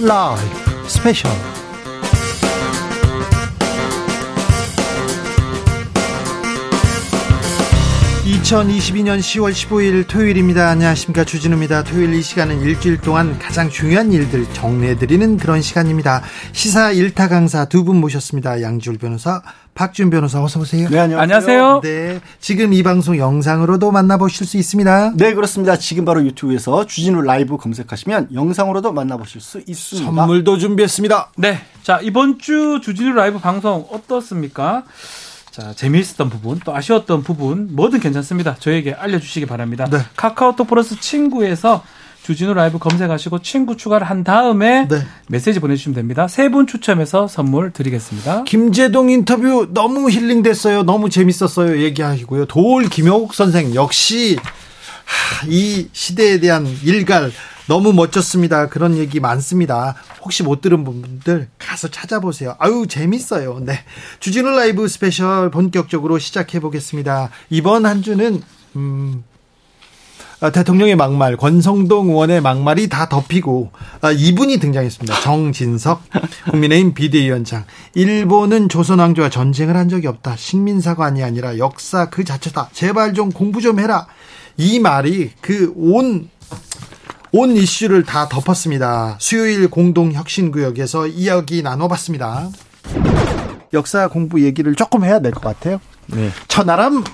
라이 2022년 10월 15일 토요일입니다. 안녕하십니까. 주진우입니다. 토요일 이 시간은 일주일 동안 가장 중요한 일들 정리해드리는 그런 시간입니다. 시사 일타 강사 두 분 모셨습니다. 양지울 변호사, 박준 변호사 어서 오세요. 네, 안녕하세요. 네, 지금 이 방송 영상으로도 만나보실 수 있습니다. 네, 그렇습니다. 지금 바로 유튜브에서 주진우 라이브 검색하시면 영상으로도 만나보실 수 있습니다. 선물도 준비했습니다. 네, 자 이번 주 주진우 라이브 방송 어떻습니까? 자, 재미있었던 부분, 또 아쉬웠던 부분, 뭐든 괜찮습니다. 저에게 알려주시기 바랍니다. 네. 카카오톡 플러스 친구에서 주진우 라이브 검색하시고 친구 추가를 한 다음에 네. 메시지 보내주시면 됩니다. 세 분 추첨해서 선물 드리겠습니다. 김재동 인터뷰 너무 힐링됐어요. 너무 재밌었어요. 얘기하시고요. 도올 김효국 선생 역시 하, 이 시대에 대한 일갈 너무 멋졌습니다. 그런 얘기 많습니다. 혹시 못 들은 분들 가서 찾아보세요. 아유 재밌어요. 네, 주진우 라이브 스페셜 본격적으로 시작해 보겠습니다. 이번 한 주는 음. 아, 대통령의 막말, 권성동 의원의 막말이 다 덮이고 아, 이분이 등장했습니다. 정진석 국민의힘 비대위원장. 일본은 조선 왕조와 전쟁을 한 적이 없다. 식민사관이 아니라 역사 그 자체다. 제발 좀 공부 좀 해라. 이 말이 그 온 온 이슈를 다 덮었습니다. 수요일 공동혁신구역에서 이야기 나눠봤습니다. 역사 공부 얘기를 조금 해야 될 것 같아요. 네. 천하람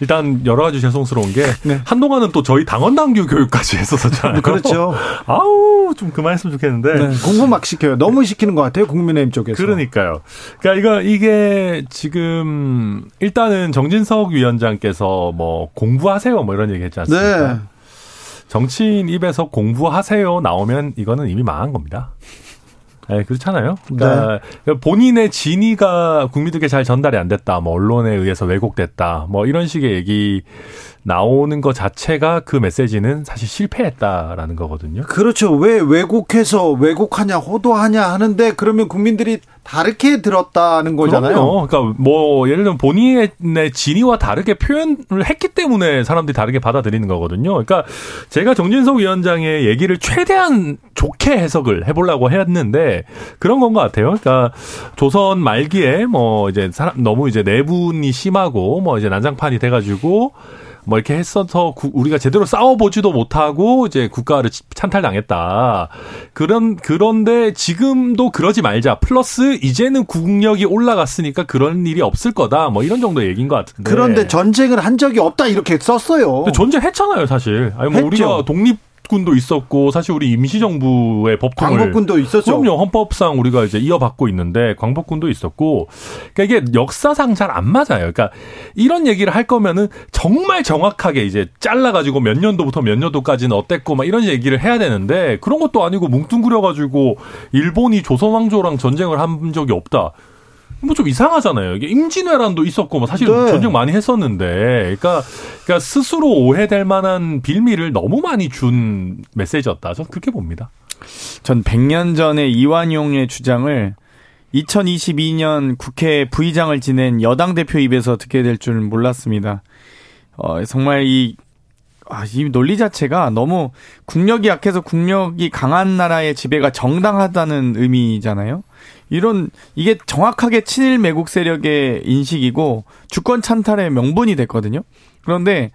일단 여러 가지 죄송스러운 게 네. 한동안은 또 저희 당원 당규 교육까지 했었잖아요. 그렇죠. 아우 좀 그만했으면 좋겠는데. 네, 공부 막 시켜요. 너무 시키는 것 같아요. 국민의힘 쪽에서. 그러니까요. 그러니까 이거 이게 지금 일단은 정진석 위원장께서 뭐 공부하세요 뭐 이런 얘기 했지 않습니까? 네. 정치인 입에서 공부하세요 나오면 이거는 이미 망한 겁니다. 네, 그렇잖아요. 그러니까 본인의 진위가 국민들께 잘 전달이 안 됐다. 뭐 언론에 의해서 왜곡됐다. 뭐 이런 식의 얘기 나오는 것 자체가 그 메시지는 사실 실패했다라는 거거든요. 그렇죠. 왜 왜곡해서 왜곡하냐, 호도하냐 하는데 그러면 국민들이 다르게 들었다는 거잖아요. 그럼요. 그러니까 뭐 예를 들면 본인의 진위와 다르게 표현을 했기 때문에 사람들이 다르게 받아들이는 거거든요. 그러니까 제가 정진석 위원장의 얘기를 최대한 좋게 해석을 해보려고 했는데 그런 건 것 같아요. 그러니까 조선 말기에 뭐 이제 사람 너무 이제 내분이 심하고 뭐 이제 난장판이 돼가지고 뭐 이렇게 했어서 우리가 제대로 싸워보지도 못하고 이제 국가를 찬탈당했다. 그런 그런데 지금도 그러지 말자. 플러스 이제는 국력이 올라갔으니까 그런 일이 없을 거다. 뭐 이런 정도 얘기인 것 같은데. 그런데 전쟁을 한 적이 없다 이렇게 썼어요. 전쟁 했잖아요, 사실. 아니 뭐 했죠. 우리가 독립 군도 있었고 사실 우리 임시정부의 법통을 광복군도 있었죠. 그럼요 헌법상 우리가 이제 이어받고 있는데 광복군도 있었고 그러니까 이게 역사상 잘 안 맞아요. 그러니까 이런 얘기를 할 거면은 정말 정확하게 이제 잘라가지고 몇 년도부터 몇 년도까지는 어땠고 막 이런 얘기를 해야 되는데 그런 것도 아니고 뭉뚱그려가지고 일본이 조선 왕조랑 전쟁을 한 적이 없다. 뭐 좀 이상하잖아요. 이게 임진왜란도 있었고, 뭐 사실 네. 전쟁 많이 했었는데, 그러니까, 그러니까 스스로 오해될 만한 빌미를 너무 많이 준 메시지였다. 저는 그렇게 봅니다. 전 100년 전에 이완용의 주장을 2022년 국회 부의장을 지낸 여당 대표 입에서 듣게 될 줄 몰랐습니다. 어, 정말 이, 아, 이 논리 자체가 너무 국력이 약해서 국력이 강한 나라의 지배가 정당하다는 의미잖아요. 이런 이게 정확하게 친일 매국 세력의 인식이고 주권 찬탈의 명분이 됐거든요. 그런데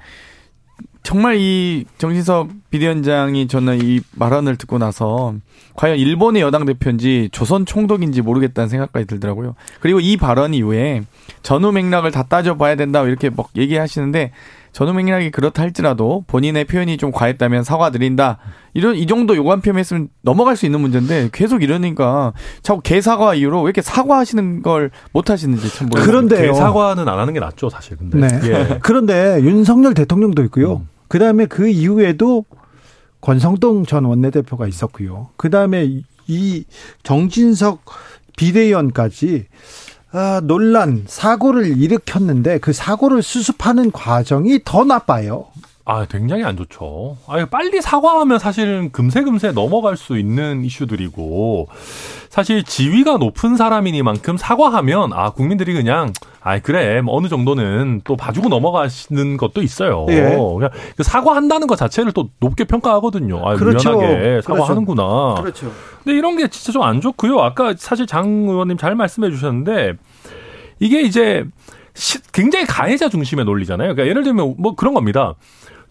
정말 이 정진석 비대위원장이 저는 이 발언을 듣고 나서 과연 일본의 여당 대표인지 조선 총독인지 모르겠다는 생각까지 들더라고요. 그리고 이 발언 이후에 전후 맥락을 다 따져봐야 된다 이렇게 막 얘기하시는데 전후 맥락이 그렇다 할지라도 본인의 표현이 좀 과했다면 사과드린다. 이런 이 정도 요구한 표현 했으면 넘어갈 수 있는 문제인데 계속 이러니까 자꾸 개사과 이후로 왜 이렇게 사과하시는 걸 못 하시는지 참 모르겠어요. 그런데요. 사과는 안 하는 게 낫죠, 사실. 근데. 네. 예. 그런데 윤석열 대통령도 있고요. 음. 그 다음에 그 이후에도 권성동 전 원내대표가 있었고요. 그 다음에 이 정진석 비대위원까지 아, 논란, 사고를 일으켰는데 그 사고를 수습하는 과정이 더 나빠요. 아, 굉장히 안 좋죠. 아, 빨리 사과하면 사실은 금세금세 넘어갈 수 있는 이슈들이고, 사실 지위가 높은 사람이니만큼 사과하면, 아, 국민들이 그냥, 아이 그래 뭐 어느 정도는 또 봐주고 넘어가시는 것도 있어요. 예. 그냥 그 사과한다는 것 자체를 또 높게 평가하거든요. 아, 그렇죠. 유연하게 사과하는구나. 그렇죠. 근데 이런 게 진짜 좀 안 좋고요. 아까 사실 장 의원님 잘 말씀해 주셨는데 이게 이제 시, 굉장히 가해자 중심의 논리잖아요. 그러니까 예를 들면 뭐 그런 겁니다.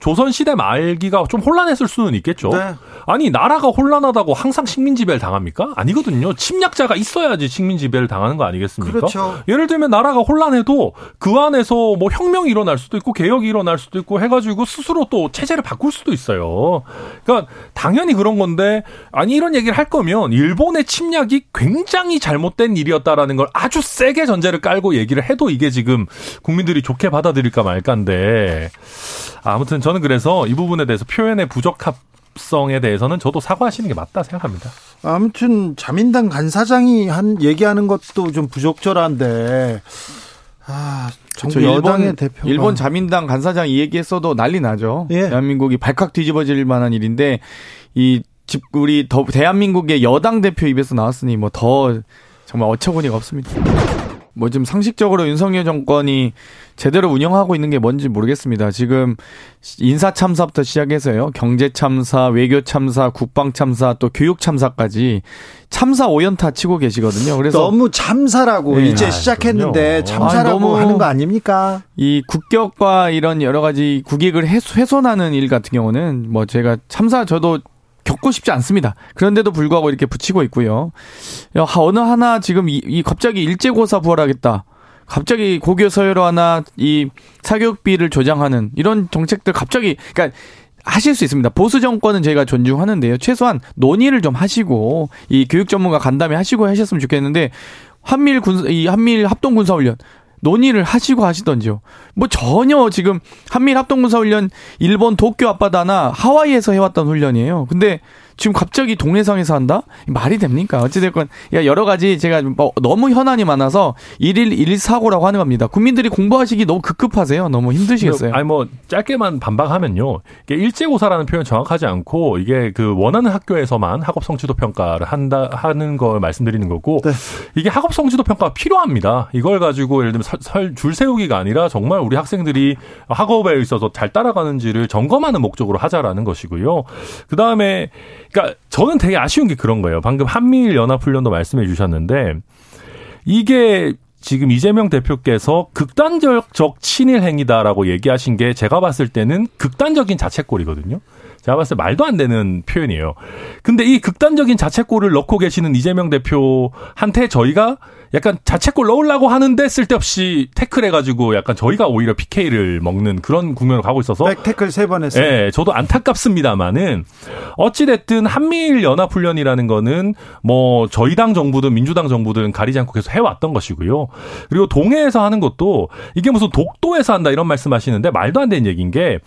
조선 시대 말기가 좀 혼란했을 수는 있겠죠. 네. 아니 나라가 혼란하다고 항상 식민 지배를 당합니까? 아니거든요. 침략자가 있어야지 식민 지배를 당하는 거 아니겠습니까? 그렇죠. 예를 들면 나라가 혼란해도 그 안에서 뭐 혁명이 일어날 수도 있고 개혁이 일어날 수도 있고 해가지고 스스로 또 체제를 바꿀 수도 있어요. 그러니까 당연히 그런 건데 아니 이런 얘기를 할 거면 일본의 침략이 굉장히 잘못된 일이었다라는 걸 아주 세게 전제를 깔고 얘기를 해도 이게 지금 국민들이 좋게 받아들일까 말까인데 아무튼 저는 그래서 이 부분에 대해서 표현의 부적합 성에 대해서는 저도 사과하시는 게 맞다 생각합니다. 아무튼 자민당 간사장이 한 얘기하는 것도 좀 부적절한데 아 정부 저 여당의 일본 대표가 일본 자민당 간사장 이 얘기했어도 난리 나죠. 예. 대한민국이 발칵 뒤집어질 만한 일인데 이 집 우리 더 대한민국의 여당 대표 입에서 나왔으니 뭐 더 정말 어처구니가 없습니다. 뭐 지금 상식적으로 윤석열 정권이 제대로 운영하고 있는 게 뭔지 모르겠습니다. 지금 인사 참사부터 시작해서요. 경제 참사, 외교 참사, 국방 참사, 또 교육 참사까지 참사 오연타 치고 계시거든요. 그래서 너무 참사라고 네. 이제 아, 시작했는데 그럼요. 참사라고 아, 너무- 하는 거 아닙니까? 이 국격과 이런 여러 가지 국익을 훼- 훼손하는 일 같은 경우는 뭐 제가 참사 저도 겪고 싶지 않습니다. 그런데도 불구하고 이렇게 붙이고 있고요. 야, 어느 하나 지금 이, 이 갑자기 일제고사 부활하겠다. 갑자기 고교 서열화 하나 이 사교육비를 조장하는 이런 정책들 갑자기 그러니까 하실 수 있습니다. 보수 정권은 저희가 존중하는데요. 최소한 논의를 좀 하시고 이 교육 전문가 간담회 하시고 하셨으면 좋겠는데 한밀 군이 한밀 합동 군사 훈련 논의를 하시고 하시던지요. 뭐 전혀 지금 한밀 합동군사 훈련 일본 도쿄 앞바다나 하와이에서 해왔던 훈련이에요. 근데 지금 갑자기 동해상에서 한다? 말이 됩니까? 어찌됐건, 야, 여러 가지 제가 뭐 너무 현안이 많아서 일일 일 일 사고라고 하는 겁니다. 국민들이 공부하시기 너무 급급하세요. 너무 힘드시겠어요. 아니 뭐 짧게만 반박하면요. 이게 일제고사라는 표현 정확하지 않고 이게 그 원하는 학교에서만 학업 성취도 평가를 한다 하는 걸 말씀드리는 거고 네. 이게 학업 성취도 평가가 필요합니다. 이걸 가지고 예를 들면 설, 설- 줄 세우기가 아니라 정말 우리 학생들이 학업에 있어서 잘 따라가는지를 점검하는 목적으로 하자라는 것이고요. 그 다음에 그러니까 저는 되게 아쉬운 게 그런 거예요. 방금 한미일 연합 훈련도 말씀해 주셨는데 이게 지금 이재명 대표께서 극단적 친일 행위다라고 얘기하신 게 제가 봤을 때는 극단적인 자책골이거든요. 제가 봤을 때 말도 안 되는 표현이에요. 근데 이 극단적인 자책골을 넣고 계시는 이재명 대표한테 저희가 약간 자책골 넣으려고 하는데 쓸데없이 태클해가지고 약간 저희가 오히려 PK를 먹는 그런 국면으로 가고 있어서 백태클 세 번 했어요. 예, 저도 안타깝습니다만은 어찌 됐든 한미일 연합 훈련이라는 거는 뭐 저희 당 정부든 민주당 정부든 가리지 않고 계속 해왔던 것이고요. 그리고 동해에서 하는 것도 이게 무슨 독도에서 한다 이런 말씀 하시는데 말도 안 되는 얘기인 게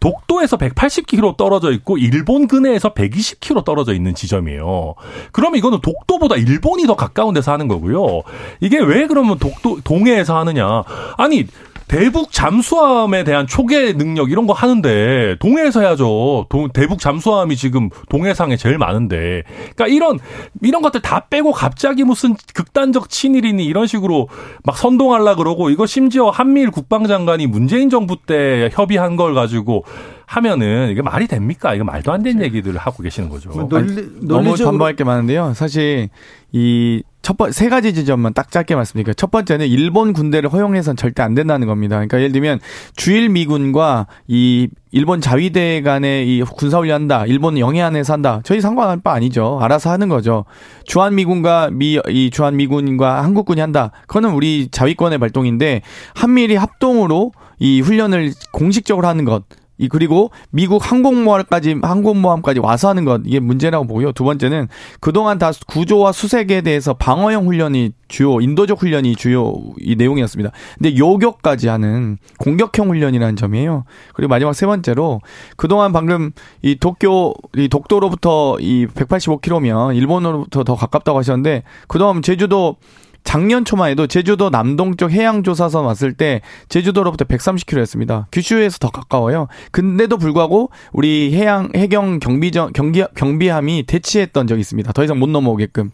독도에서 180km 떨어져 있고 일본 근해에서 120km 떨어져 있는 지점이에요. 그러면 이거는 독도보다 일본이 더 가까운 데서 하는 거고요. 이게 왜 그러면 독도 동해에서 하느냐? 아니 대북 잠수함에 대한 초계 능력 이런 거 하는데 동해에서 해야죠. 동- 대북 잠수함이 지금 동해상에 제일 많은데. 그러니까 이런 이런 것들 다 빼고 갑자기 무슨 극단적 친일이니 이런 식으로 막 선동하려 그러고 이거 심지어 한미일 국방장관이 문재인 정부 때 협의한 걸 가지고 하면은 이게 말이 됩니까? 이거 말도 안 되는 얘기들을 하고 계시는 거죠. 뭐 논리, 너무 논리적으로 반박할 게 많은데요. 사실 이 첫 번 세 가지 지점만 딱 짧게 말씀드릴게요. 첫 번째는 일본 군대를 허용해서는 절대 안 된다는 겁니다. 그러니까 예를 들면 주일 미군과 이 일본 자위대 간의 이 군사훈련한다. 일본 영해안에서 한다. 저희 상관할 바 아니죠. 알아서 하는 거죠. 주한 미군과 미 이 주한 미군과 한국군이 한다. 그거는 우리 자위권의 발동인데 한미일이 합동으로 이 훈련을 공식적으로 하는 것. 이 그리고 미국 항공모함까지 항공모함까지 와서 하는 것 이게 문제라고 보고요. 두 번째는 그동안 다 구조와 수색에 대해서 방어형 훈련이 주요 인도적 훈련이 주요 이 내용이었습니다. 근데 요격까지 하는 공격형 훈련이라는 점이에요. 그리고 마지막 세 번째로 그동안 방금 이 도쿄 이 독도로부터 이 185km면 일본으로부터 더 가깝다고 하셨는데 그동안 제주도 작년 초만 해도 제주도 남동쪽 해양조사선 왔을 때 제주도로부터 130km였습니다. 규슈에서 더 가까워요. 근데도 불구하고 우리 해양 해경 경비정 경기 경비함이 대치했던 적이 있습니다. 더 이상 못 넘어오게끔.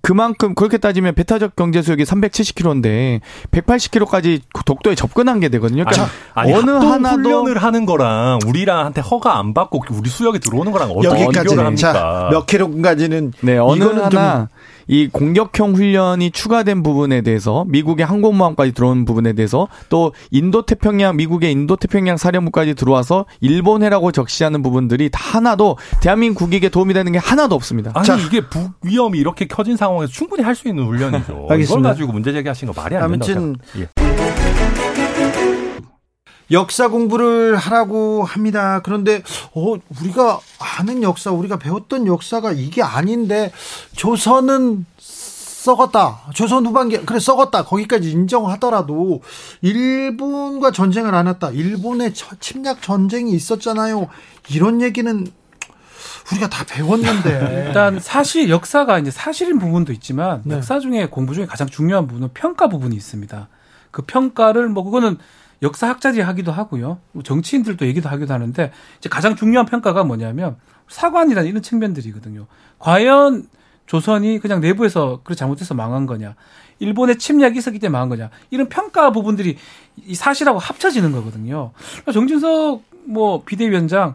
그만큼 그렇게 따지면 배타적 경제 수역이 370km인데 180km까지 독도에 접근한 게 되거든요. 그러니까 아니, 어느 합동 하나도 훈련을 하는 거랑 우리랑한테 허가 안 받고 우리 수역에 들어오는 거랑 어떤 비교를 여기까지는 합니까? 자, 몇 킬로까지는 네, 어느 이거는 하나 이 공격형 훈련이 추가된 부분에 대해서 미국의 항공모함까지 들어온 부분에 대해서 또 인도태평양 미국의 인도태평양 사령부까지 들어와서 일본해라고 적시하는 부분들이 다 하나도 대한민국 국익에 도움이 되는 게 하나도 없습니다. 아니 자. 이게 북 위험이 이렇게 켜진 상황에서 충분히 할 수 있는 훈련이죠. 이걸 알겠습니다. 가지고 문제 제기하신 거 말이 안 된다고 아무튼. 예. 역사 공부를 하라고 합니다. 그런데 어 우리가 아는 역사, 우리가 배웠던 역사가 이게 아닌데 조선은 썩었다. 조선 후반기 그래 썩었다. 거기까지 인정하더라도 일본과 전쟁을 안 했다. 일본의 처- 침략 전쟁이 있었잖아요. 이런 얘기는 우리가 다 배웠는데. 일단 사실 역사가 이제 사실인 부분도 있지만 네. 역사 중에 공부 중에 가장 중요한 부분은 평가 부분이 있습니다. 그 평가를 뭐 그거는 역사학자들이 하기도 하고요. 뭐 정치인들도 얘기도 하기도 하는데 이제 가장 중요한 평가가 뭐냐면 사관이라는 이런 측면들이거든요. 과연 조선이 그냥 내부에서 그렇게 잘못해서 망한 거냐. 일본의 침략이 있었기 때문에 망한 거냐. 이런 평가 부분들이 이 사실하고 합쳐지는 거거든요. 정진석 뭐 비대위원장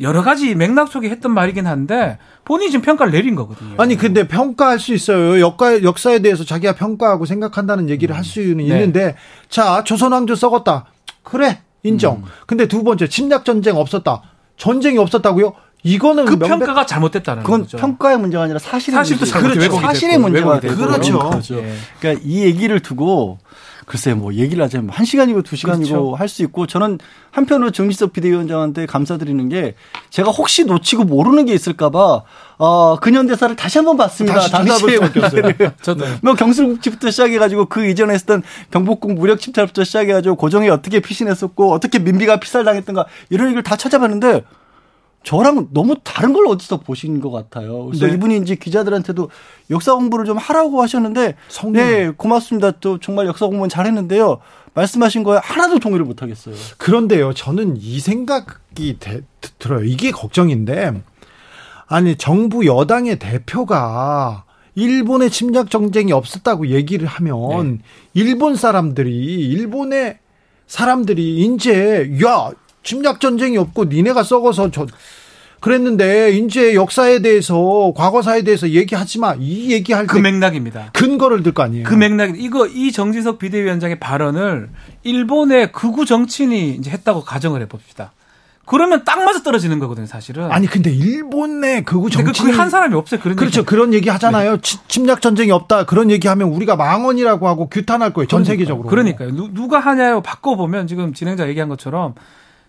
여러 가지 맥락 속에 했던 말이긴 한데 본인이 지금 평가를 내린 거거든요. 아니 근데 평가할 수 있어요. 역사 역사에 대해서 자기가 평가하고 생각한다는 얘기를 할 수는 네. 있는데 자 조선 왕조 썩었다. 그래 인정. 음. 근데 두 번째 침략 전쟁 없었다. 전쟁이 없었다고요? 이거는 그 명백- 평가가 잘못됐다는 그건 거죠. 평가의 문제가 아니라 사실의 사실도 문제. 잘못 그렇죠. 사실의 문제가 그렇죠. 예. 그러니까 이 얘기를 두고 글쎄 뭐 얘기를 하자면 한 시간이고 두 시간이고 그렇죠. 할수 있고 저는 한편으로 정지석 비대위원장한테 감사드리는 게 제가 혹시 놓치고 모르는 게 있을까봐 어 근현대사를 다시 한번 봤습니다. 다시 없어요. 문제를. 저도 뭐 경술국지부터 시작해가지고 그 이전에 했던 경복궁 무력 침탈부터 시작해가지고 고종이 어떻게 피신했었고 어떻게 민비가 피살당했던가 이런 얘기를 다 찾아봤는데 저랑 너무 다른 걸 어디서 보신 것 같아요. 그래서 네. 이분이 이제 기자들한테도 역사 공부를 좀 하라고 하셨는데 성공. 네 고맙습니다. 또 정말 역사 공부는 잘했는데요. 말씀하신 거에 하나도 동의를 못 하겠어요. 그런데요, 저는 이 생각이 대- 들어요. 이게 걱정인데, 아니, 정부 여당의 대표가 일본의 침략 전쟁이 없었다고 얘기를 하면, 일본 사람들이, 일본의 사람들이 이제, 야, 침략 전쟁이 없고 니네가 썩어서 저, 그랬는데, 이제 역사에 대해서, 과거사에 대해서 얘기하지 마. 이 얘기할 그때 맥락입니다. 근거를 들 거 아니에요. 그 맥락 이거 이 정지석 비대위원장의 발언을 일본의 극우 정치인이 이제 했다고 가정을 해 봅시다. 그러면 딱 맞아 떨어지는 거거든요, 사실은. 아니, 근데 일본의 극우 정치. 그한 사람이 없어요. 그런 그렇죠. 얘기. 그런 얘기 하잖아요. 치- 침략 전쟁이 없다. 그런 얘기 하면 우리가 망언이라고 하고 규탄할 거예요. 전 세계적으로. 그러니까요. 누, 누가 하냐요? 바꿔 보면 지금 진행자 얘기한 것처럼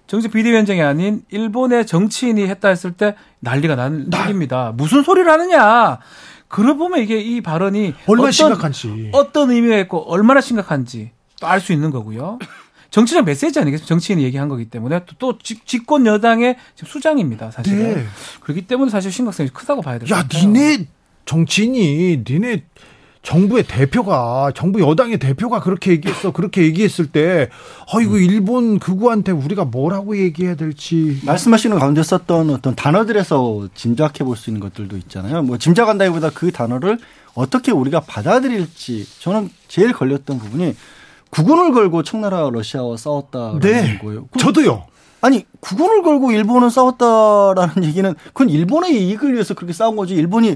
정치 비대위원장이 아닌 일본의 정치인이 했다 했을 때 난리가 나는 얘기입니다. 무슨 소리를 하느냐? 그러고 보면 이게 이 발언이 얼마나 어떤- 심각한지. 어떤 의미가 있고 얼마나 심각한지 또 알 수 있는 거고요. 정치적 메시지 아니겠습니까? 정치인이 얘기한 거기 때문에 또, 또 집- 집권 여당의 지금 수장입니다, 사실은. 네. 그렇기 때문에 사실 심각성이 크다고 봐야 될것 야. 니네 정치인이 니네 정부의 대표가 정부 여당의 대표가 그렇게 얘기했어. 그렇게 얘기했을 때 어이구 일본 극우한테 우리가 뭐라고 얘기해야 될지 말씀하시는 가운데 썼던 어떤 단어들에서 짐작해 볼 수 있는 것들도 있잖아요. 뭐 짐작한다기보다 그 단어를 어떻게 우리가 받아들일지 저는 제일 걸렸던 부분이 국군을 걸고 청나라 러시아와 싸웠다라는 네. 거예요. 그- 저도요. 아니 국군을 걸고 일본은 싸웠다라는 얘기는 그건 일본의 이익을 위해서 그렇게 싸운 거지 일본이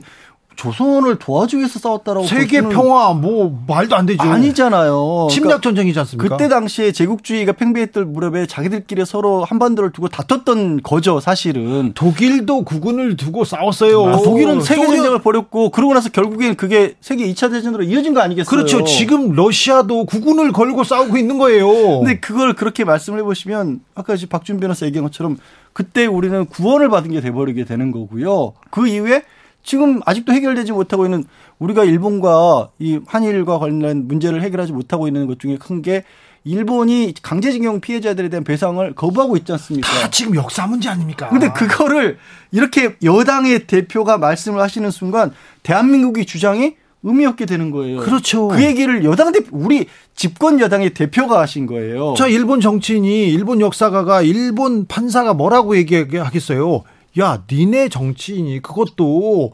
조선을 도와주기 위해서 싸웠다라고 세계 평화 뭐 말도 안 되죠. 아니잖아요. 침략 그러니까 전쟁이지 않습니까? 그때 당시에 제국주의가 팽배했던 무렵에 자기들끼리 서로 한반도를 두고 다퉜던 거죠, 사실은. 독일도 국군을 두고 싸웠어요. 아, 독일은 세계 전쟁을 벌였고 그러고 나서 결국엔 그게 세계 2차 대전으로 이어진 거 아니겠어요? 그렇죠. 지금 러시아도 국군을 걸고 싸우고 있는 거예요. 근데 그걸 그렇게 말씀을 해 보시면 아까 지금 박준 변호사 얘기한 것처럼 그때 우리는 구원을 받은 게 돼버리게 되는 거고요. 그 이후에 지금 아직도 해결되지 못하고 있는 우리가 일본과 이 한일과 관련 문제를 해결하지 못하고 있는 것 중에 큰 게 일본이 강제징용 피해자들에 대한 배상을 거부하고 있지 않습니까? 다 지금 역사 문제 아닙니까? 근데 그거를 이렇게 여당의 대표가 말씀을 하시는 순간 대한민국의 주장이 의미 없게 되는 거예요. 그렇죠. 그 얘기를 여당 대표, 우리 집권 여당의 대표가 하신 거예요. 자, 일본 정치인이 일본 역사가가 일본 판사가 뭐라고 얘기하겠어요? 야, 니네 정치인이 그것도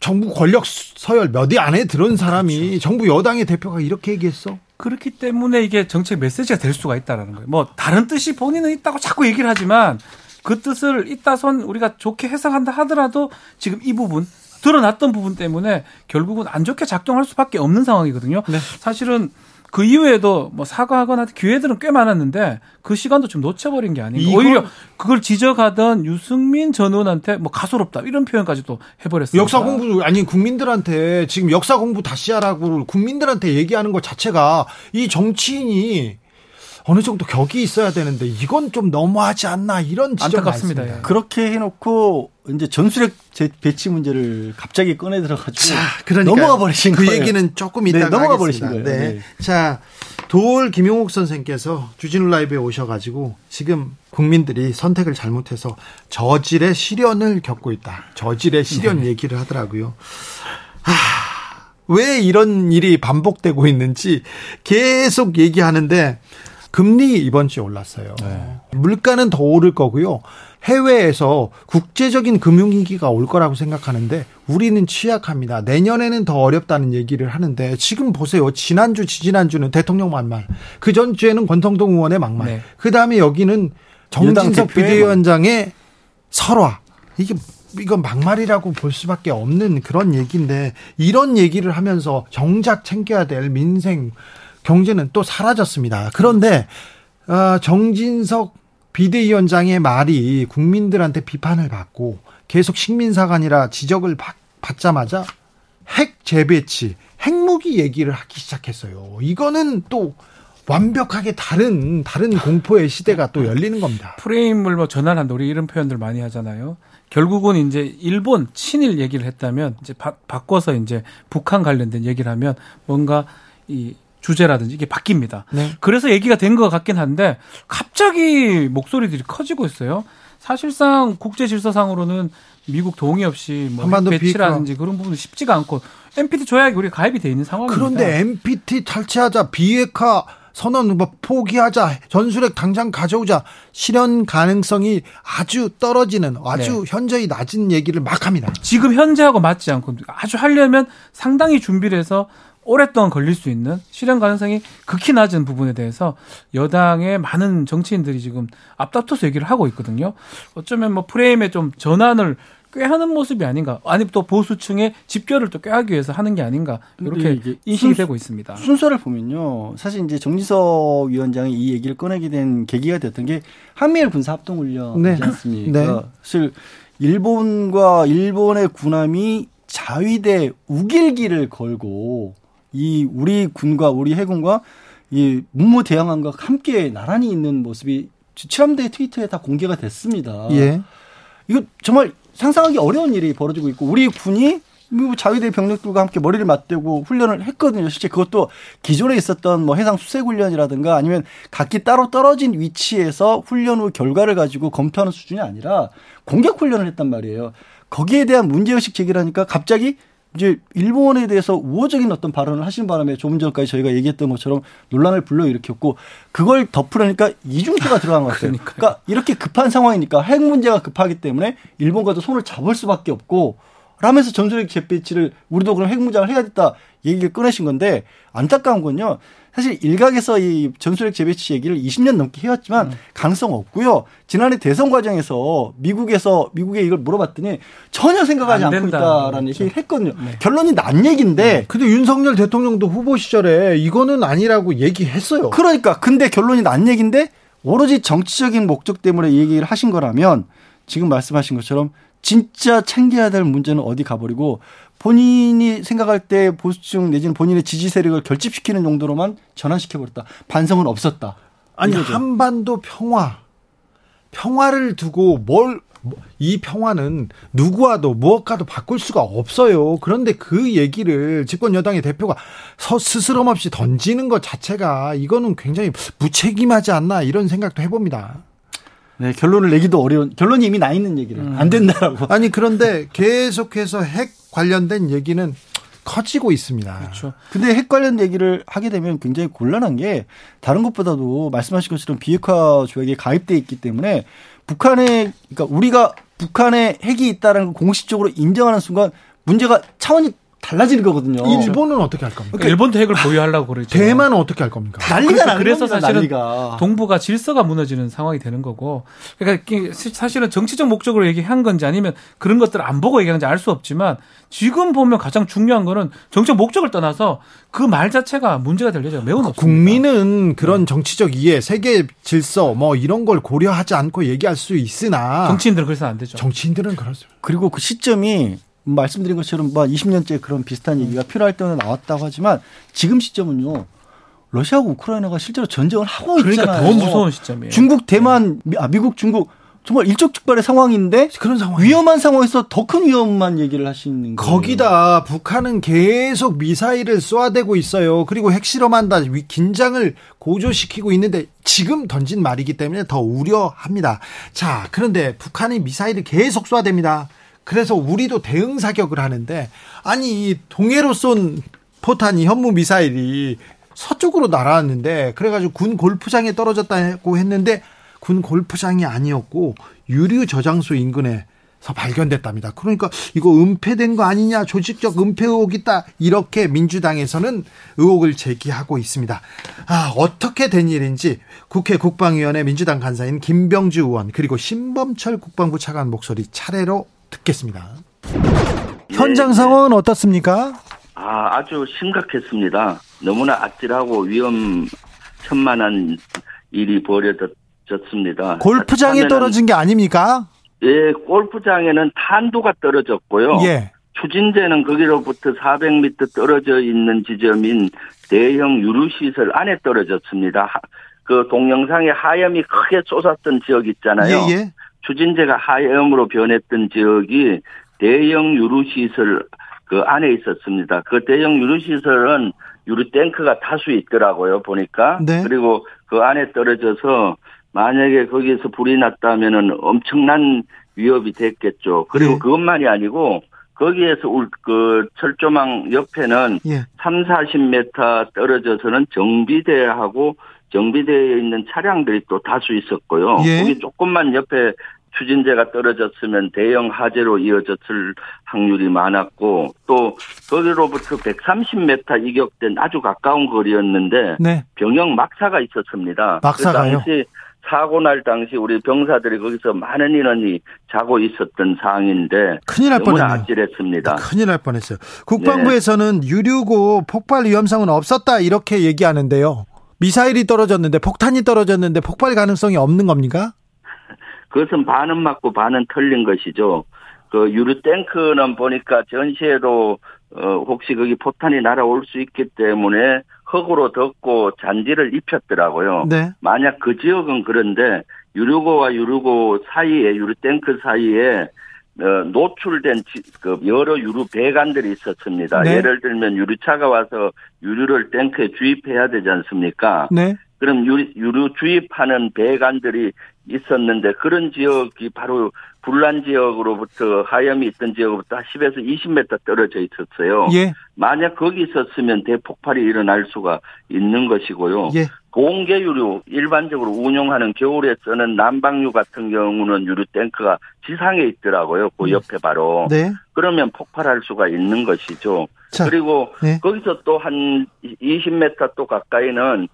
정부 권력 서열 몇 위 안에 들은 사람이 그렇죠. 정부 여당의 대표가 이렇게 얘기했어? 그렇기 때문에 이게 정책 메시지가 될 수가 있다라는 거예요. 뭐 다른 뜻이 본인은 있다고 자꾸 얘기를 하지만 그 뜻을 있다선 우리가 좋게 해석한다 하더라도 지금 이 부분 드러났던 부분 때문에 결국은 안 좋게 작동할 수밖에 없는 상황이거든요. 네. 사실은 그 이후에도 뭐 사과하거나 기회들은 꽤 많았는데 그 시간도 좀 놓쳐버린 게 아닌가. 오히려 그걸 지적하던 유승민 전 의원한테 뭐 가소롭다 이런 표현까지도 해버렸어요. 역사 공부 아니 국민들한테 지금 역사 공부 다시 하라고 국민들한테 얘기하는 것 자체가 이 정치인이 어느 정도 격이 있어야 되는데 이건 좀 너무하지 않나 이런 지적 안타깝습니다. 예. 그렇게 해놓고 이제 전술핵 배치 문제를 갑자기 꺼내 들어가지고 그러니까 넘어가 버리신 그 거예요. 얘기는 조금 이따가 네, 넘어가 하겠습니다. 버리신 거예요. 네. 네. 자, 도올 김용옥 선생께서 주진우 라이브에 오셔가지고 지금 국민들이 선택을 잘못해서 저질의 시련을 겪고 있다. 저질의 시련 네. 얘기를 하더라고요. 하, 왜 이런 일이 반복되고 있는지 계속 얘기하는데 금리 이번 주에 올랐어요. 네. 물가는 더 오를 거고요. 해외에서 국제적인 금융위기가 올 거라고 생각하는데 우리는 취약합니다. 내년에는 더 어렵다는 얘기를 하는데 지금 보세요. 지난주, 지지난주는 대통령 막말. 그 전주에는 권성동 의원의 막말. 네. 그 다음에 여기는 정진석 비대위원장의 설화. 이게 이건 막말이라고 볼 수밖에 없는 그런 얘기인데 이런 얘기를 하면서 정작 챙겨야 될 민생 경제는 또 사라졌습니다. 그런데 어, 정진석 비대위원장의 말이 국민들한테 비판을 받고 계속 식민사관이라 지적을 받, 받자마자 핵 재배치, 핵무기 얘기를 하기 시작했어요. 이거는 또 완벽하게 다른 다른 공포의 시대가 또 열리는 겁니다. 프레임을 뭐 전환한다 우리 이런 표현들 많이 하잖아요. 결국은 이제 일본 친일 얘기를 했다면 이제 바, 바꿔서 이제 북한 관련된 얘기를 하면 뭔가 이 주제라든지 이게 바뀝니다. 네. 그래서 얘기가 된 것 같긴 한데 갑자기 목소리들이 커지고 있어요. 사실상 국제 질서상으로는 미국 동의 없이 뭐 배치라든지 그런 부분은 쉽지가 않고 NPT 조약이 우리 가입이 돼 있는 상황입니다. 그런데 NPT 탈취하자 비핵화 선언 뭐 포기하자 전술핵 당장 가져오자 실현 가능성이 아주 떨어지는 아주 네. 현저히 낮은 얘기를 막 합니다. 지금 현재하고 맞지 않고 아주 하려면 상당히 준비를 해서 오랫동안 걸릴 수 있는 실현 가능성이 극히 낮은 부분에 대해서 여당의 많은 정치인들이 지금 앞다퉈서 얘기를 하고 있거든요. 어쩌면 뭐 프레임의 좀 전환을 꾀하는 모습이 아닌가. 아니 또 보수층의 집결을 또 꾀하기 위해서 하는 게 아닌가. 이렇게 인식이 순, 되고 있습니다. 순서를 보면요. 사실 이제 정지석 위원장이 이 얘기를 꺼내게 된 계기가 됐던 게 한미일 군사 합동 훈련이지 네. 않습니까? 네. 사실 일본과 일본의 군함이 자위대 우길기를 걸고 이 우리 군과 우리 해군과 이 문무 대항함과 함께 나란히 있는 모습이 칠함대 트위터에 다 공개가 됐습니다. 예. 이거 정말 상상하기 어려운 일이 벌어지고 있고 우리 군이 자위대 병력들과 함께 머리를 맞대고 훈련을 했거든요. 실제 그것도 기존에 있었던 뭐 해상 수색 훈련이라든가 아니면 각기 따로 떨어진 위치에서 훈련 후 결과를 가지고 검토하는 수준이 아니라 공격 훈련을 했단 말이에요. 거기에 대한 문제의식 제기를 하니까 갑자기 이제 일본에 대해서 우호적인 어떤 발언을 하신 바람에 조금 전까지 저희가 얘기했던 것처럼 논란을 불러일으켰고 그걸 덮으려니까 이중수가 들어간 것 같아요. 그러니까 이렇게 급한 상황이니까 핵 문제가 급하기 때문에 일본과도 손을 잡을 수밖에 없고 라면서 전술핵 재배치를 우리도 그럼 핵무장을 해야 겠다 얘기를 꺼내신 건데 안타까운 건요. 사실 일각에서 이 전술핵 재배치 얘기를 20년 넘게 해왔지만 음. 가능성 없고요. 지난해 대선 과정에서 미국에서 미국에 이걸 물어봤더니 전혀 생각하지 않고 있다라는 그렇죠. 얘기를 했거든요. 네. 결론이 난 얘기인데. 네. 근데 윤석열 대통령도 후보 시절에 이거는 아니라고 얘기했어요. 그러니까 근데 결론이 난 얘기인데 오로지 정치적인 목적 때문에 이 얘기를 하신 거라면 지금 말씀하신 것처럼 진짜 챙겨야 될 문제는 어디 가버리고 본인이 생각할 때 보수층 내지는 본인의 지지 세력을 결집시키는 정도로만 전환시켜 버렸다. 반성은 없었다. 아니 이거죠. 한반도 평화 평화를 두고 뭘 이 평화는 누구와도 무엇과도 바꿀 수가 없어요. 그런데 그 얘기를 집권 여당의 대표가 스스럼 없이 던지는 것 자체가 이거는 굉장히 무책임하지 않나 이런 생각도 해봅니다. 네, 결론을 내기도 어려운 결론이 이미 나 있는 얘기를 음. 안 된다라고. 아니 그런데 계속해서 핵 관련된 얘기는 커지고 있습니다. 그렇죠. 근데 핵 관련 얘기를 하게 되면 굉장히 곤란한 게 다른 것보다도 말씀하신 것처럼 비핵화 조약에 가입돼 있기 때문에 북한의 그러니까 우리가 북한에 핵이 있다는 걸 공식적으로 인정하는 순간 문제가 차원이 달라지는 거거든요. 일본은 어떻게 할 겁니까? 그러니까 일본도 핵을 보유하려고 그러죠. 대만은 어떻게 할 겁니까? 난리가 그래서, 나는 그래서 겁니다, 사실은 난리가. 동북아 질서가 무너지는 상황이 되는 거고, 그러니까 사실은 정치적 목적으로 얘기한 건지 아니면 그런 것들을 안 보고 얘기하는지 알 수 없지만 지금 보면 가장 중요한 거는 정치적 목적을 떠나서 그 말 자체가 문제가 될 여지가 매우 높습니다. 국민은 그런 정치적 이해, 세계 질서 뭐 이런 걸 고려하지 않고 얘기할 수 있으나 정치인들은 그래서는 안 되죠. 정치인들은 그렇습니다. 그리고 그 시점이 말씀드린 것처럼 뭐 20년째 그런 비슷한 얘기가 필요할 때는 나왔다고 하지만 지금 시점은요. 러시아하고 우크라이나가 실제로 전쟁을 하고 그러니까 있잖아요. 더 무서운 시점이에요. 중국, 대만, 미, 아, 미국, 중국 정말 일촉즉발의 상황인데 그런 상황. 위험한 상황에서 더 큰 위험만 얘기를 하시는 거예요. 거기다 북한은 계속 미사일을 쏘아대고 있어요. 그리고 핵실험한다. 위- 긴장을 고조시키고 있는데 지금 던진 말이기 때문에 더 우려합니다. 자, 그런데 북한이 미사일을 계속 쏘아댑니다. 그래서 우리도 대응 사격을 하는데 아니 이 동해로 쏜 포탄이 현무 미사일이 서쪽으로 날아왔는데 그래가지고 군 골프장에 떨어졌다고 했는데 군 골프장이 아니었고 유류 저장소 인근에 서 발견됐답니다. 그러니까 이거 은폐된 거 아니냐 조직적 은폐 의혹 있다 이렇게 민주당에서는 의혹을 제기하고 있습니다. 아 어떻게 된 일인지 국회 국방위원회 민주당 간사인 김병주 의원 그리고 신범철 국방부 차관 목소리 차례로 듣겠습니다. 현장 상황은 어떻습니까? 아, 아주 심각했습니다. 너무나 아찔하고 위험천만한 일이 벌어졌습니다. 골프장에 하면은, 떨어진 게 아닙니까? 예, 골프장에는 탄도가 떨어졌고요. 예. 추진제는 거기로부터 400m 떨어져 있는 지점인 대형 유류시설 안에 떨어졌습니다. 하- 그 동영상에 하염이 크게 쏟았던 지역 있잖아요. 예, 예. 추진제가 하염으로 변했던 지역이 대형 유류시설 그 안에 있었습니다. 그 대형 유류시설은 유류탱크가 다수 있더라고요, 보니까. 네. 그리고 그 안에 떨어져서 만약에 거기에서 불이 났다면은 엄청난 위협이 됐겠죠. 그리고 예. 그것만이 아니고 거기에서 울, 그 철조망 옆에는 예. 3, 40m 떨어져서는 정비대하고 정비대에 있는 차량들이 또 다수 있었고요. 예. 거기 조금만 옆에 추진제가 떨어졌으면 대형 화재로 이어졌을 확률이 많았고 또 거기로부터 130m 이격된 아주 가까운 거리였는데 네. 병영 막사가 있었습니다. 막사가요? 그 당시 사고 날 당시 우리 병사들이 거기서 많은 인원이 자고 있었던 상황인데 큰일 날 뻔했네요. 아찔했습니다. 큰일 날 뻔했어요. 국방부에서는 유류고 폭발 위험성은 없었다 이렇게 얘기하는데요. 미사일이 떨어졌는데 폭탄이 떨어졌는데 폭발 가능성이 없는 겁니까? 그것은 반은 맞고 반은 틀린 것이죠. 그 유류 탱크는 보니까 전시회로 어 혹시 거기 포탄이 날아올 수 있기 때문에 흙으로 덮고 잔디를 입혔더라고요. 네. 만약 그 지역은 그런데 유류고와 유류고 사이에 유류 탱크 사이에 어, 노출된 지- 그 여러 유류 배관들이 있었습니다. 네. 예를 들면 유류차가 와서 유류를 탱크에 주입해야 되지 않습니까? 네. 그럼 유류, 유류 주입하는 배관들이 있었는데 그런 지역이 바로 불난 지역으로부터 하염이 있던 지역으로부터 10에서 20m 떨어져 있었어요. 예. 만약 거기 있었으면 대폭발이 일어날 수가 있는 것이고요. 예. 공개 유류 일반적으로 운용하는 겨울에 쓰는 난방유 같은 경우는 유류 탱크가 지상에 있더라고요. 그 옆에 바로. 네. 그러면 폭발할 수가 있는 것이죠. 자. 그리고 네. 거기서 또 한 20m 또 가까이는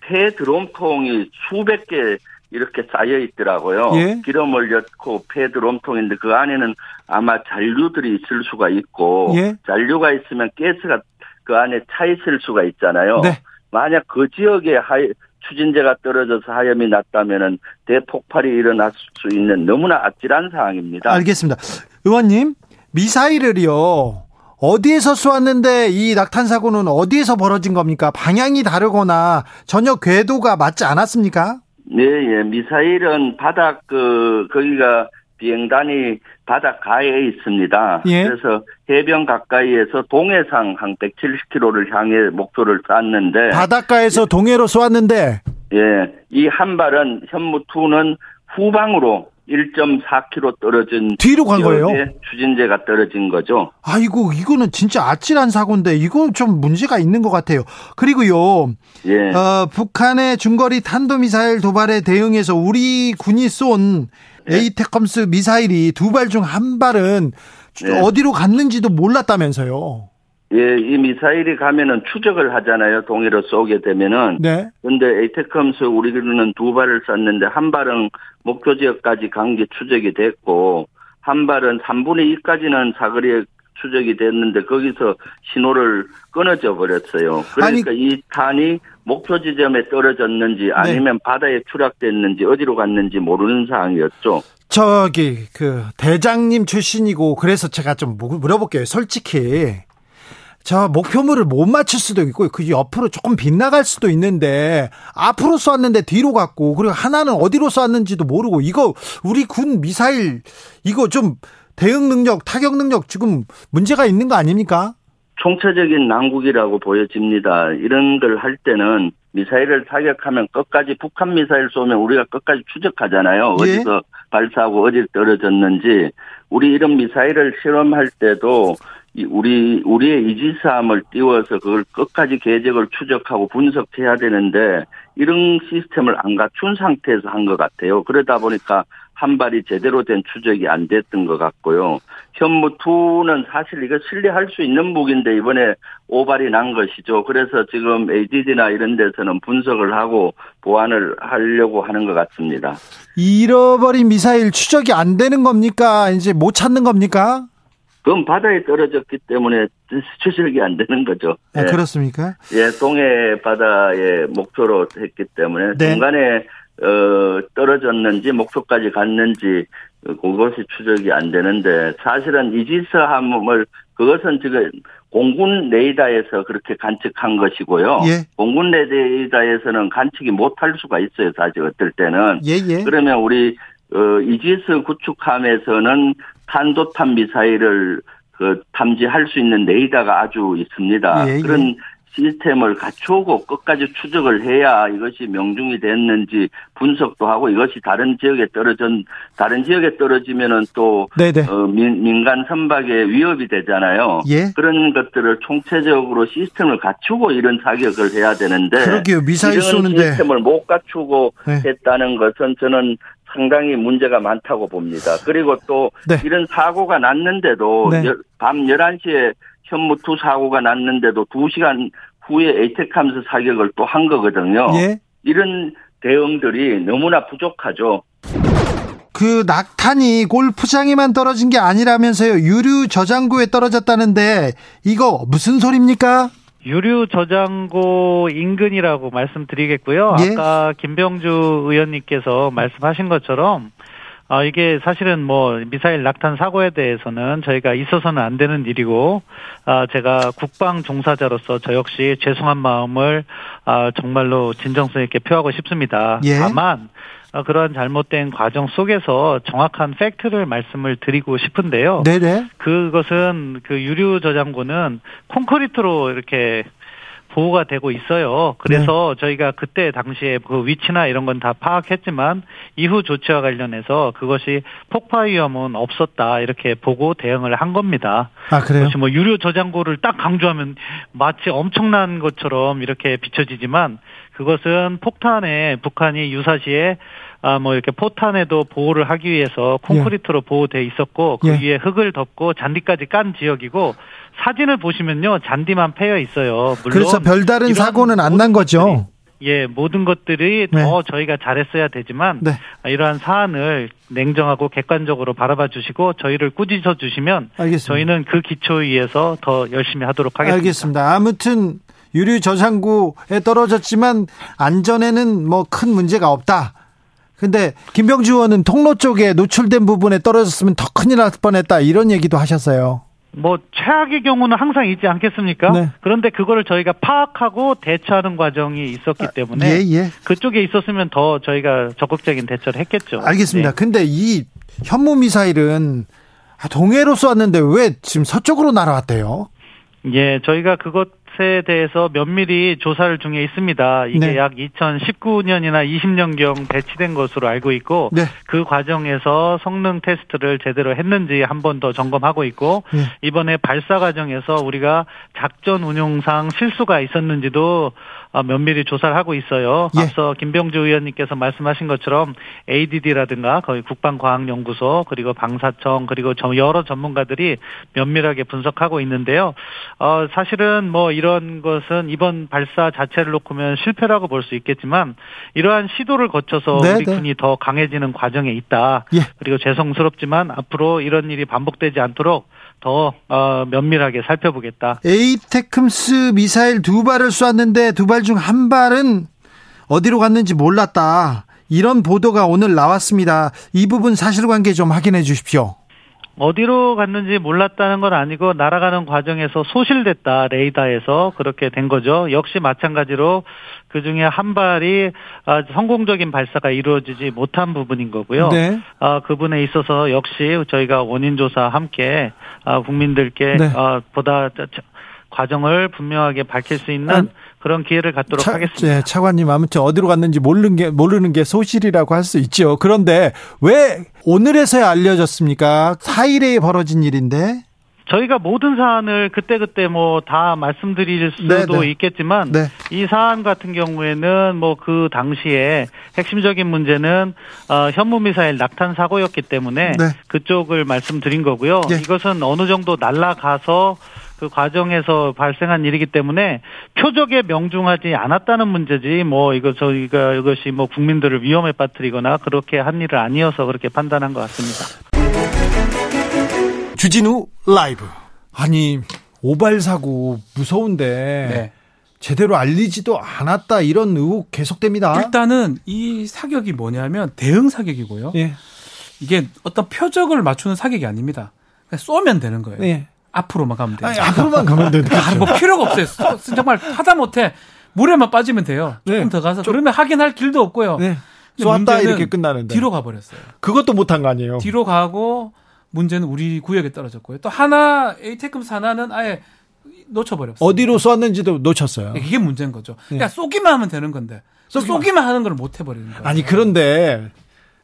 폐 드럼통이 수백 개 이렇게 쌓여 있더라고요. 예. 기름을 넣고 폐 드럼통인데 그 안에는 아마 잔류들이 있을 수가 있고 예. 잔류가 있으면 가스가 그 안에 차 있을 수가 있잖아요. 네. 만약 그 지역에 하 추진제가 떨어져서 하염이 났다면은 대폭발이 일어날 수 있는 너무나 아찔한 상황입니다. 알겠습니다. 의원님, 미사일을요. 어디에서 쏘았는데 이 낙탄 사고는 어디에서 벌어진 겁니까? 방향이 다르거나 전혀 궤도가 맞지 않았습니까? 네, 예. 미사일은 바닥 그 거기가 비행단이 바닷 가에 있습니다. 예. 그래서 해변 가까이에서 동해상 한 170km를 향해 목표를 쐈는데 바닷가에서 동해로 쏘았는데 예, 이 한 발은 현무2는 후방으로 1.4km 떨어진 뒤로 간 거예요? 추진제가 떨어진 거죠. 아이고 이거는 진짜 아찔한 사고인데 이건 좀 문제가 있는 것 같아요. 그리고요, 예. 어, 북한의 중거리 탄도미사일 도발에 대응해서 우리 군이 쏜 네. 에이테컴스 미사일이 두 발 중 한 발은 네. 어디로 갔는지도 몰랐다면서요. 예, 이 미사일이 가면은 추적을 하잖아요. 동해로 쏘게 되면은. 네. 근데 에이테컴스 우리는 두 발을 쐈는데 한 발은 목표 지역까지 간 게 추적이 됐고 한 발은 3분의 2까지는 사거리에 추적이 됐는데 거기서 신호를 끊어져 버렸어요. 그러니까 이 탄이 목표 지점에 떨어졌는지 아니면 바다에 추락됐는지 어디로 갔는지 모르는 상황이었죠. 저기 그 대장님 출신이고 그래서 제가 좀 물- 물어볼게요. 솔직히 저 목표물을 못 맞출 수도 있고 그 옆으로 조금 빗나갈 수도 있는데 앞으로 쐈는데 뒤로 갔고 그리고 하나는 어디로 쐈는지도 모르고 이거 우리 군 미사일 이거 좀 대응 능력 타격 능력 지금 문제가 있는 거 아닙니까? 총체적인 난국이라고 보여집니다. 이런 걸 할 때는 미사일을 타격하면 끝까지 북한 미사일 쏘면 우리가 끝까지 추적하잖아요. 예. 어디서 발사하고 어디 떨어졌는지 우리 이런 미사일을 실험할 때도 이 우리 우리의 이지스함을 띄워서 그걸 끝까지 궤적을 추적하고 분석해야 되는데 이런 시스템을 안 갖춘 상태에서 한 것 같아요. 그러다 보니까 한 발이 제대로 된 추적이 안 됐던 것 같고요. 현무2는 사실 이거 신뢰할 수 있는 무기인데 이번에 오발이 난 것이죠. 그래서 지금 ADD나 이런 데서는 분석을 하고 보완을 하려고 하는 것 같습니다. 잃어버린 미사일 추적이 안 되는 겁니까? 이제 못 찾는 겁니까? 그건 바다에 떨어졌기 때문에 추적이 안 되는 거죠. 아, 예. 그렇습니까? 예, 동해 바다에 목표로 했기 때문에 네. 중간에 어, 떨어졌는지 목표까지 갔는지 어, 그것이 추적이 안 되는데 사실은 이지스 함을 그것은 지금 공군 레이더에서 그렇게 관측한 것이고요. 예. 공군 레이더에서는 관측이 못할 수가 있어요. 사실 어떨 때는. 예, 예. 그러면 우리 어, 이지스 구축함에서는 탄도탄 미사일을 그 탐지할 수 있는 레이더가 아주 있습니다. 예, 예. 그런 시스템을 갖추고 끝까지 추적을 해야 이것이 명중이 됐는지 분석도 하고 이것이 다른 지역에 떨어진 다른 지역에 떨어지면은 또 네네. 어, 민, 민간 선박에 위협이 되잖아요. 예. 그런 것들을 총체적으로 시스템을 갖추고 이런 사격을 해야 되는데 그러게요. 미사일 이런 쏘는데. 시스템을 못 갖추고 네. 했다는 것은 저는 상당히 문제가 많다고 봅니다. 그리고 또 네. 이런 사고가 났는데도 네. 여- 밤 11시에 현무투 사고가 났는데도 2시간 후에 에이텍하면서 사격을 또 한 거거든요. 예. 이런 대응들이 너무나 부족하죠. 그 낙탄이 골프장에만 떨어진 게 아니라면서요. 유류 저장고에 떨어졌다는데 이거 무슨 소리입니까? 유류 저장고 인근이라고 말씀드리겠고요. 예. 아까 김병주 의원님께서 말씀하신 것처럼 아, 이게 사실은 뭐 미사일 낙탄 사고에 대해서는 저희가 있어서는 안 되는 일이고, 아, 제가 국방 종사자로서 저 역시 죄송한 마음을 아, 정말로 진정성 있게 표하고 싶습니다. 예. 다만, 어, 그러한 잘못된 과정 속에서 정확한 팩트를 말씀을 드리고 싶은데요. 네네. 그것은 그 유류 저장고는 콘크리트로 이렇게 보호가 되고 있어요. 그래서 네. 저희가 그때 당시에 그 위치나 이런 건 다 파악했지만 이후 조치와 관련해서 그것이 폭파 위험은 없었다 이렇게 보고 대응을 한 겁니다. 아 그래요? 그것이 뭐 유료 저장고를 딱 강조하면 마치 엄청난 것처럼 이렇게 비춰지지만 그것은 폭탄에 북한이 유사시에 아 뭐 이렇게 포탄에도 보호를 하기 위해서 콘크리트로 보호돼 있었고 그 예. 위에 흙을 덮고 잔디까지 깐 지역이고 사진을 보시면요 잔디만 패여 있어요. 물론 그래서 별다른 이런 사고는 안 난 거죠. 예, 모든 것들이 네. 더 저희가 잘했어야 되지만 네. 이러한 사안을 냉정하고 객관적으로 바라봐 주시고 저희를 꾸짖어 주시면 알겠습니다. 저희는 그 기초에 의해서 더 열심히 하도록 하겠습니다. 알겠습니다. 아무튼 유류 저장고에 떨어졌지만 안전에는 뭐 큰 문제가 없다. 근데 김병주 의원은 통로 쪽에 노출된 부분에 떨어졌으면 더 큰일 날 뻔했다 이런 얘기도 하셨어요. 뭐 최악의 경우는 항상 있지 않겠습니까? 네. 그런데 그거를 저희가 파악하고 대처하는 과정이 있었기 때문에 예, 예. 그쪽에 있었으면 더 저희가 적극적인 대처를 했겠죠. 알겠습니다. 네. 근데 이 현무 미사일은 동해로 쏘았는데 왜 지금 서쪽으로 날아왔대요? 예, 저희가 그것 을 것에 대해서 면밀히 조사를 중에 있습니다. 이게 네. 약 2019년이나 20년경 배치된 것으로 알고 있고 네. 그 과정에서 성능 테스트를 제대로 했는지 한 번 더 점검하고 있고 네. 이번에 발사 과정에서 우리가 작전 운용상 실수가 있었는지도 어, 면밀히 조사를 하고 있어요. 예. 앞서 김병주 의원님께서 말씀하신 것처럼 ADD라든가 거의 국방과학연구소 그리고 방사청 그리고 저- 여러 전문가들이 면밀하게 분석하고 있는데요. 어, 사실은 뭐 이런 것은 이번 발사 자체를 놓고면 실패라고 볼 수 있겠지만 이러한 시도를 거쳐서 네, 우리 네. 군이 더 강해지는 과정에 있다. 예. 그리고 죄송스럽지만 앞으로 이런 일이 반복되지 않도록 더 어, 면밀하게 살펴보겠다. 에이테크스 미사일 두 발을 쐈는데 두 발 중 한 발은 어디로 갔는지 몰랐다. 이런 보도가 오늘 나왔습니다. 이 부분 사실관계 좀 확인해 주십시오. 어디로 갔는지 몰랐다는 건 아니고 날아가는 과정에서 소실됐다 레이더에서 그렇게 된 거죠. 역시 마찬가지로 그 중에 한 발이 아, 성공적인 발사가 이루어지지 못한 부분인 거고요. 네. 아, 그 부분에 있어서 역시 저희가 원인 조사 함께 아, 국민들께 네. 아, 보다 과정을 분명하게 밝힐 수 있는 아, 그런 기회를 갖도록 차, 하겠습니다. 예, 차관님 아무튼 어디로 갔는지 모르는 게 모르는 게 소실이라고 할 수 있죠. 그런데 왜 오늘에서야 알려졌습니까? 4일에 벌어진 일인데. 저희가 모든 사안을 그때그때 뭐 다 말씀드릴 수도 네, 네. 있겠지만 네. 이 사안 같은 경우에는 뭐 그 당시에 핵심적인 문제는 어, 현무미사일 낙탄 사고였기 때문에 네. 그쪽을 말씀드린 거고요. 예. 이것은 어느 정도 날아가서 그 과정에서 발생한 일이기 때문에 표적에 명중하지 않았다는 문제지 뭐 이거 저희가 이것이 뭐 국민들을 위험에 빠뜨리거나 그렇게 한 일은 아니어서 그렇게 판단한 것 같습니다. 주진우 라이브. 아니 오발 사고 무서운데 네. 제대로 알리지도 않았다 이런 의혹 계속됩니다. 일단은 이 사격이 뭐냐면 대응 사격이고요. 예. 이게 어떤 표적을 맞추는 사격이 아닙니다. 그냥 쏘면 되는 거예요. 예. 앞으로만 가면 돼요. 아니, 앞으로만 가면 되는 아, 뭐 필요가 없어요. 쏘- 정말 하다 못해 물에만 빠지면 돼요. 조금 네. 더 가서 그러면 확인할 길도 없고요. 네. 쏘았다 이렇게 끝나는데. 뒤로 가버렸어요. 그것도 못한 거 아니에요. 뒤로 가고 문제는 우리 구역에 떨어졌고요. 또 하나 에이테크스 하나는 아예 놓쳐버렸어요. 어디로 쏘았는지도 놓쳤어요. 이게 문제인 거죠. 그러니까 쏘기만 하면 되는 건데 쏘기만. 쏘기만, 하는 걸 못 해버리는 거예요. 아니 그런데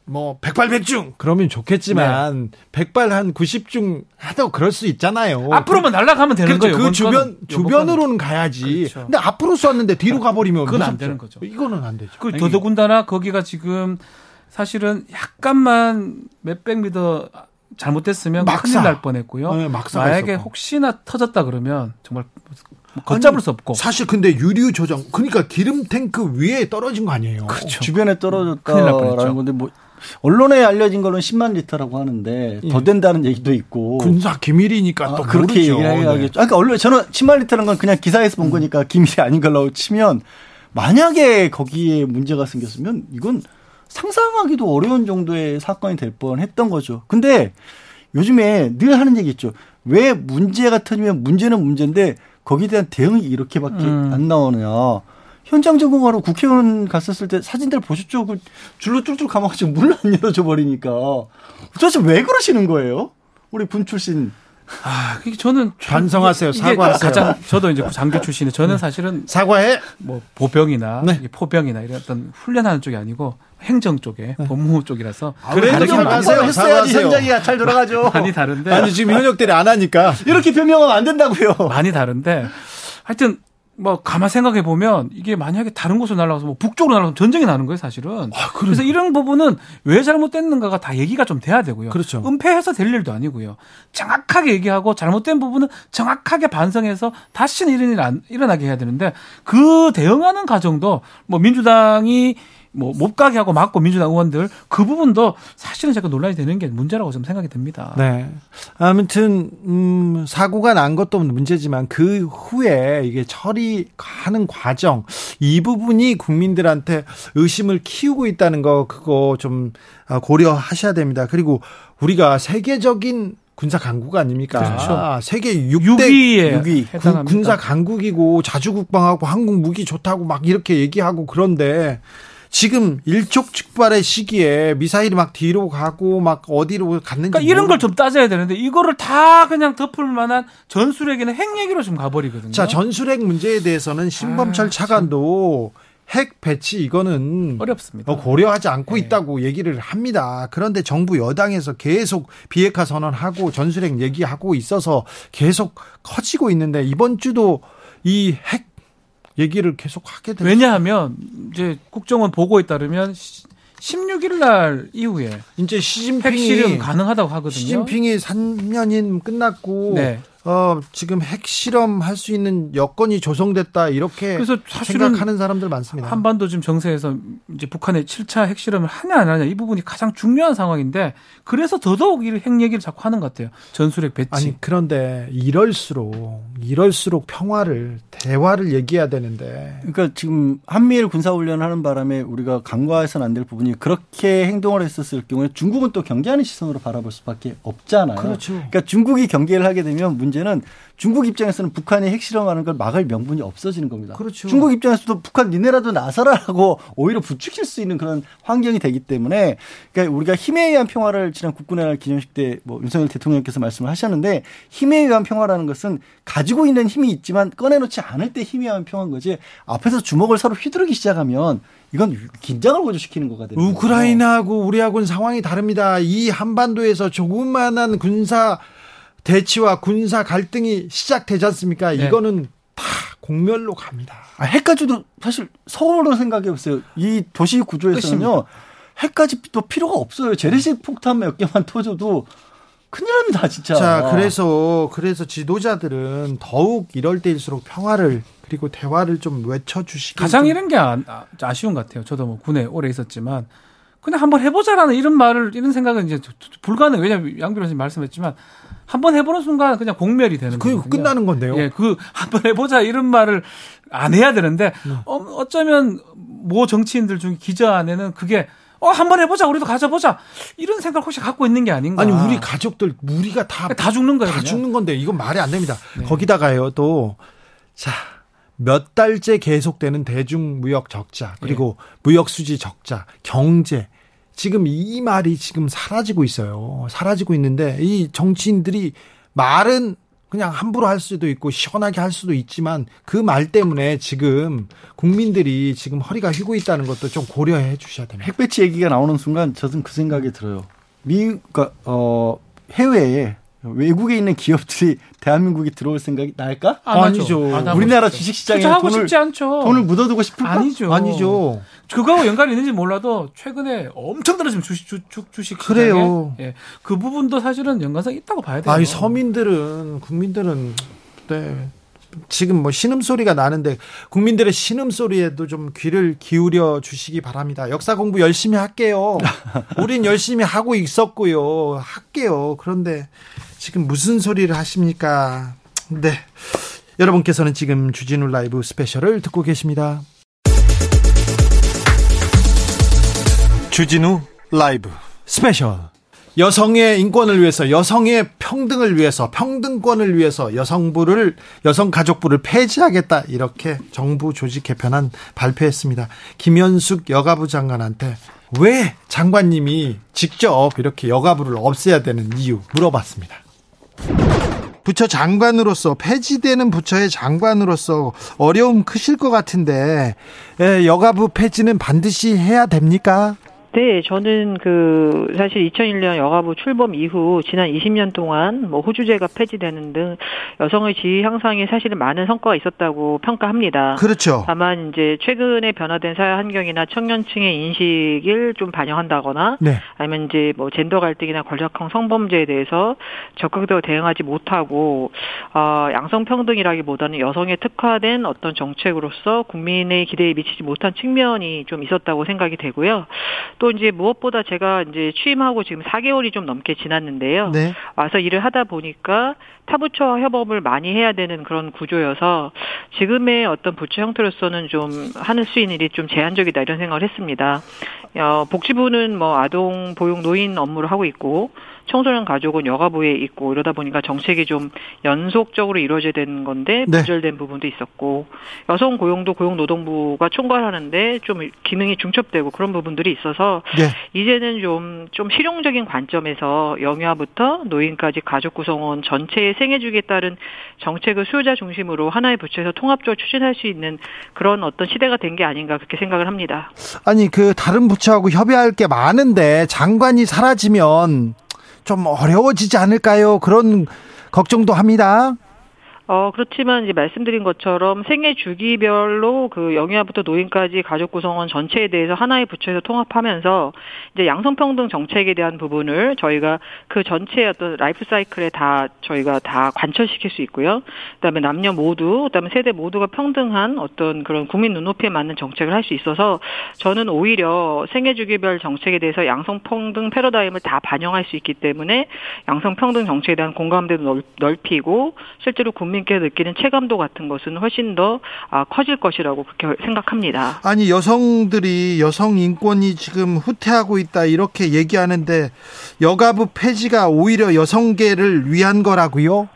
뭐 백발백중 그러면 좋겠지만 백발 한 90중 하도 그럴 수 있잖아요. 앞으로만 날아가면 되는 그렇죠. 거예요. 그 주변 거는. 이번 주변으로는 가야지. 그렇죠. 근데 앞으로 쐈는데 뒤로 가버리면 그건 안 무섭죠. 되는 거죠. 이거는 안 되죠. 그 더더군다나 거기가 지금 사실은 약간만 몇백 미터 잘못됐으면 막사. 큰일 날 뻔했고요. 네, 막사가 만약에 있었고. 혹시나 터졌다 그러면 정말 걷잡을 수 없고 사실 근데 유류 저장 그러니까 기름 탱크 위에 떨어진 거 아니에요. 그렇죠. 주변에 떨어졌다라는 뻔했죠. 건데 뭐 언론에 알려진 거는 10만 리터라고 하는데 예. 더 된다는 얘기도 있고 군사 기밀이니까 아, 또 그렇게 모르죠. 얘기를 네. 하겠죠. 아까 언론 저는 10만 리터는 건 그냥 기사에서 본 거니까 기밀이 아닌 걸로 치면 만약에 거기에 문제가 생겼으면 이건 상상하기도 어려운 정도의 사건이 될 뻔했던 거죠. 근데 요즘에 늘 하는 얘기 있죠. 왜 문제가 터지면 문제는 문제인데 거기에 대한 대응이 이렇게밖에 음. 안 나오느냐. 현장 점검하러 국회의원 갔었을 때 사진들 보셨죠? 그 줄로 뚫뚫 감아가지고 문 안 열어줘 버리니까. 도대체 왜 그러시는 거예요? 우리 군 출신 아, 그게 저는 반성하세요. 사과하세요. 가장 저도 이제 장교 출신이 저는 사실은 사과해. 뭐 보병이나 네. 포병이나 이런 어떤 훈련하는 쪽이 아니고 행정 쪽에 법무부 쪽이라서 그래도 다르긴 좀 많이, 하세요. 했어야지 사과하세요. 현장이 잘 돌아가죠. 많이 다른데 아니 지금 현역들이 안 하니까 이렇게 변명하면 안 된다고요. 많이 다른데 하여튼 뭐 가만 생각해 보면 이게 만약에 다른 곳으로 날아가서 뭐 북쪽으로 날아가면 전쟁이 나는 거예요 사실은. 그래서 이런 부분은 왜 잘못됐는가가 다 얘기가 좀 돼야 되고요. 그렇죠. 은폐해서 될 일도 아니고요. 정확하게 얘기하고 잘못된 부분은 정확하게 반성해서 다시는 이런 일 안 일어나게 해야 되는데 그 대응하는 과정도 뭐 민주당이 뭐 못 가게 하고 막고 민주당 의원들 그 부분도 사실은 자꾸 논란이 되는 게 문제라고 좀 생각이 듭니다. 네. 아무튼 음 사고가 난 것도 문제지만 그 후에 이게 처리하는 과정 이 부분이 국민들한테 의심을 키우고 있다는 거 그거 좀 아, 고려하셔야 됩니다. 그리고 우리가 세계적인 군사 강국 아닙니까? 그렇죠. 아, 세계 6대 유기에 육위 해당합니다. 군사 강국이고 자주 국방하고 한국 무기 좋다고 막 이렇게 얘기하고 그런데 지금 일촉즉발의 시기에 미사일이 막 뒤로 가고 막 어디로 갔는지 그러니까 이런 걸 좀 따져야 되는데 이거를 다 그냥 덮을 만한 전술핵이나 핵 얘기로 좀 가버리거든요. 자 전술핵 문제에 대해서는 신범철 아, 차관도 핵 배치 이거는 어렵습니다. 어, 고려하지 않고 네. 있다고 얘기를 합니다. 그런데 정부 여당에서 계속 비핵화 선언하고 전술핵 얘기하고 있어서 계속 커지고 있는데 이번 주도 이 핵 얘기를 계속 하게 되죠. 왜냐하면 이제 국정원 보고에 따르면 16일 날 이후에 이제 시진핑이 가능하다고 하거든요. 시진핑이 3년인 끝났고 네. 어, 지금 핵실험 할 수 있는 여건이 조성됐다 이렇게 그래서 사실은 생각하는 사람들 많습니다. 한반도 지금 정세에서 이제 북한의 7차 핵실험을 하냐 안 하냐 이 부분이 가장 중요한 상황인데 그래서 더더욱 이핵 얘기를 자꾸 하는 것 같아요. 전술핵 배치. 아니 그런데 이럴수록 이럴수록 평화를 대화를 얘기해야 되는데 그러니까 지금 한미일 군사 훈련을 하는 바람에 우리가 간과해서는 안 될 부분이 그렇게 행동을 했었을 경우에 중국은 또 경계하는 시선으로 바라볼 수밖에 없잖아요. 그렇죠. 그러니까 중국이 경계를 하게 되면 문 제는 중국 입장에서는 북한이 핵실험하는 걸 막을 명분이 없어지는 겁니다. 그렇죠. 중국 입장에서도 북한 니네라도 나서라라고 오히려 부추길 수 있는 그런 환경이 되기 때문에 그러니까 우리가 힘에 의한 평화를 지난 국군의 날 기념식 때 뭐 윤석열 대통령께서 말씀을 하셨는데 힘에 의한 평화라는 것은 가지고 있는 힘이 있지만 꺼내놓지 않을 때 힘에 의한 평화인 거지 앞에서 주먹을 서로 휘두르기 시작하면 이건 긴장을 고조시키는 거예요. 우크라이나하고 우리하고는 상황이 다릅니다. 이 한반도에서 조그만한 군사 대치와 군사 갈등이 시작되지 않습니까? 네. 이거는 다 공멸로 갑니다. 아, 핵까지도 사실 서울로 생각해 보세요. 이 도시 구조에서는요. 핵까지도 필요가 없어요. 재래식 폭탄 몇 개만 터져도 큰일 납니다, 진짜. 자, 그래서 그래서 지도자들은 더욱 이럴 때일수록 평화를 그리고 대화를 좀 외쳐주시기 가장 좀- 이런 게 아, 아- 아쉬운 것 같아요. 저도 뭐 군에 오래 있었지만 그냥 한번 해보자라는 이런 말을 이런 생각은 이제 불가능. 왜냐하면 양 변호사님 말씀했지만 한번 해보는 순간 그냥 공멸이 되는 그게 거거든요. 끝나는 건데요. 예, 그 한번 해보자 이런 말을 안 해야 되는데 네. 어, 어쩌면 모 정치인들 중 기자 안에는 그게 어 한번 해보자 우리도 가져보자 이런 생각 혹시 갖고 있는 게 아닌가? 아니 우리 가족들 우리가 다 다 죽는 거예요. 다 그냥. 죽는 건데 이건 말이 안 됩니다. 네. 거기다가요 또 자. 몇 달째 계속되는 대중 무역 적자 그리고 네. 무역 수지 적자 경제 지금 이 말이 지금 사라지고 있어요. 사라지고 있는데 이 정치인들이 말은 그냥 함부로 할 수도 있고 시원하게 할 수도 있지만 그 말 때문에 지금 국민들이 지금 허리가 휘고 있다는 것도 좀 고려해 주셔야 됩니다. 핵배치 얘기가 나오는 순간 저는 그 생각이 들어요. 미, 그러니까, 어, 해외에 외국에 있는 기업들이 대한민국에 들어올 생각이 날까? 안 하죠. 아니죠. 안 하고 우리나라 싶죠. 주식 시장에 투자하고 돈을, 싶지 않죠. 돈을 묻어두고 싶을까? 아니죠. 아니죠. 그거하고 연관이 있는지 몰라도 최근에 엄청 떨어진 주식 주, 주, 주식 시장에 그래요. 예, 그 부분도 사실은 연관성이 있다고 봐야 돼요. 아이 서민들은 국민들은 네 지금 뭐 신음 소리가 나는데 국민들의 신음 소리에도 좀 귀를 기울여 주시기 바랍니다. 역사 공부 열심히 할게요. 우린 열심히 하고 있었고요. 할게요. 그런데 지금 무슨 소리를 하십니까? 네. 여러분께서는 지금 주진우 라이브 스페셜을 듣고 계십니다. 주진우 라이브 스페셜 여성의 인권을 위해서 여성의 평등을 위해서 평등권을 위해서 여성부를 여성가족부를 폐지하겠다 이렇게 정부 조직 개편안 발표했습니다. 김현숙 여가부 장관한테 왜 장관님이 직접 이렇게 여가부를 없애야 되는 이유 물어봤습니다. 부처 장관으로서 폐지되는 부처의 장관으로서 어려움 크실 것 같은데 에, 여가부 폐지는 반드시 해야 됩니까? 네, 저는 그 사실 2001년 여가부 출범 이후 지난 20년 동안 뭐 호주제가 폐지되는 등 여성의 지위 향상에 사실은 많은 성과가 있었다고 평가합니다. 그렇죠. 다만 이제 최근에 변화된 사회 환경이나 청년층의 인식을 좀 반영한다거나 네. 아니면 이제 뭐 젠더 갈등이나 권력형 성범죄에 대해서 적극적으로 대응하지 못하고 어, 양성 평등이라기보다는 여성에 특화된 어떤 정책으로서 국민의 기대에 미치지 못한 측면이 좀 있었다고 생각이 되고요. 또 이제 무엇보다 제가 이제 취임하고 지금 4개월이 좀 넘게 지났는데요. 네. 와서 일을 하다 보니까 타부처 협업을 많이 해야 되는 그런 구조여서 지금의 어떤 부처 형태로서는 좀 하는 수 있는 일이 좀 제한적이다 이런 생각을 했습니다. 어, 복지부는 뭐 아동 보육 노인 업무를 하고 있고 청소년 가족은 여가부에 있고 이러다 보니까 정책이 좀 연속적으로 이루어져야 되는 건데 네. 부절된 부분도 있었고 여성 고용도 고용노동부가 총괄하는데 좀 기능이 중첩되고 그런 부분들이 있어서 네. 이제는 좀좀 실용적인 관점에서 영유아부터 노인까지 가족 구성원 전체의 생애 주기에 따른 정책을 수요자 중심으로 하나의 부처에서 통합적으로 추진할 수 있는 그런 어떤 시대가 된 게 아닌가 그렇게 생각을 합니다. 아니 그 다른 부처하고 협의할 게 많은데 장관이 사라지면 좀 어려워지지 않을까요? 그런 걱정도 합니다. 어, 그렇지만 이제 말씀드린 것처럼 생애 주기별로 그 영유아부터 노인까지 가족 구성원 전체에 대해서 하나의 부처에서 통합하면서 이제 양성평등 정책에 대한 부분을 저희가 그 전체의 어떤 life cycle에 다 저희가 다 관철시킬 수 있고요. 그다음에 남녀 모두, 그다음에 세대 모두가 평등한 어떤 그런 국민 눈높이에 맞는 정책을 할 수 있어서 저는 오히려 생애 주기별 정책에 대해서 양성평등 패러다임을 다 반영할 수 있기 때문에 양성평등 정책에 대한 공감대도 넓, 넓히고 실제로 국민 께 느끼는 체감도 같은 것은 훨씬 더 아, 커질 것이라고 그렇게 생각합니다. 아니 여성들이 여성 인권이 지금 후퇴하고 있다 이렇게 얘기하는데 여가부 폐지가 오히려 여성계를 위한 거라고요?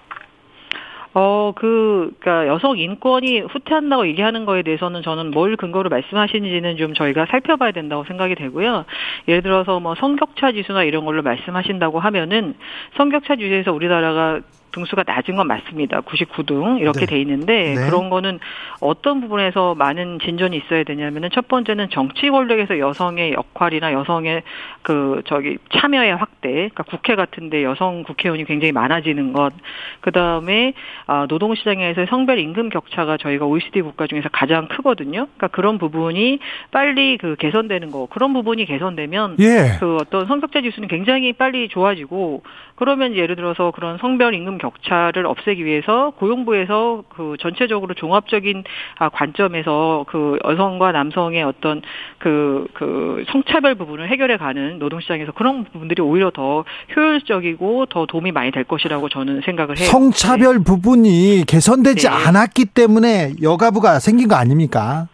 어, 그, 그니까 여성 인권이 후퇴한다고 얘기하는 거에 대해서는 저는 뭘 근거로 말씀하시는지는 좀 저희가 살펴봐야 된다고 생각이 되고요. 예를 들어서 뭐 성격차 지수나 이런 걸로 말씀하신다고 하면은 성격차 지수에서 우리나라가 등수가 낮은 건 맞습니다. 99등 이렇게 네. 돼 있는데 네. 그런 거는 어떤 부분에서 많은 진전이 있어야 되냐면은 첫 번째는 정치 권력에서 여성의 역할이나 여성의 그 저기 참여의 확대, 그러니까 국회 같은데 여성 국회의원이 굉장히 많아지는 것, 그 다음에 아, 노동시장에서 성별 임금 격차가 저희가 OECD 국가 중에서 가장 크거든요. 그러니까 그런 부분이 빨리 그 개선되는 거, 그런 부분이 개선되면 예. 그 어떤 성격자 지수는 굉장히 빨리 좋아지고 그러면 예를 들어서 그런 성별 임금 격차를 없애기 위해서 고용부에서 그 전체적으로 종합적인 아, 관점에서 그 여성과 남성의 어떤 그, 그 성차별 부분을 해결해 가는 노동시장에서 그런 부분들이 오히려 더 효율적이고 더 도움이 많이 될 것이라고 저는 생각을 해요. 성차별 부분이 개선되지 네. 않았기 때문에 여가부가 생긴 거 아닙니까?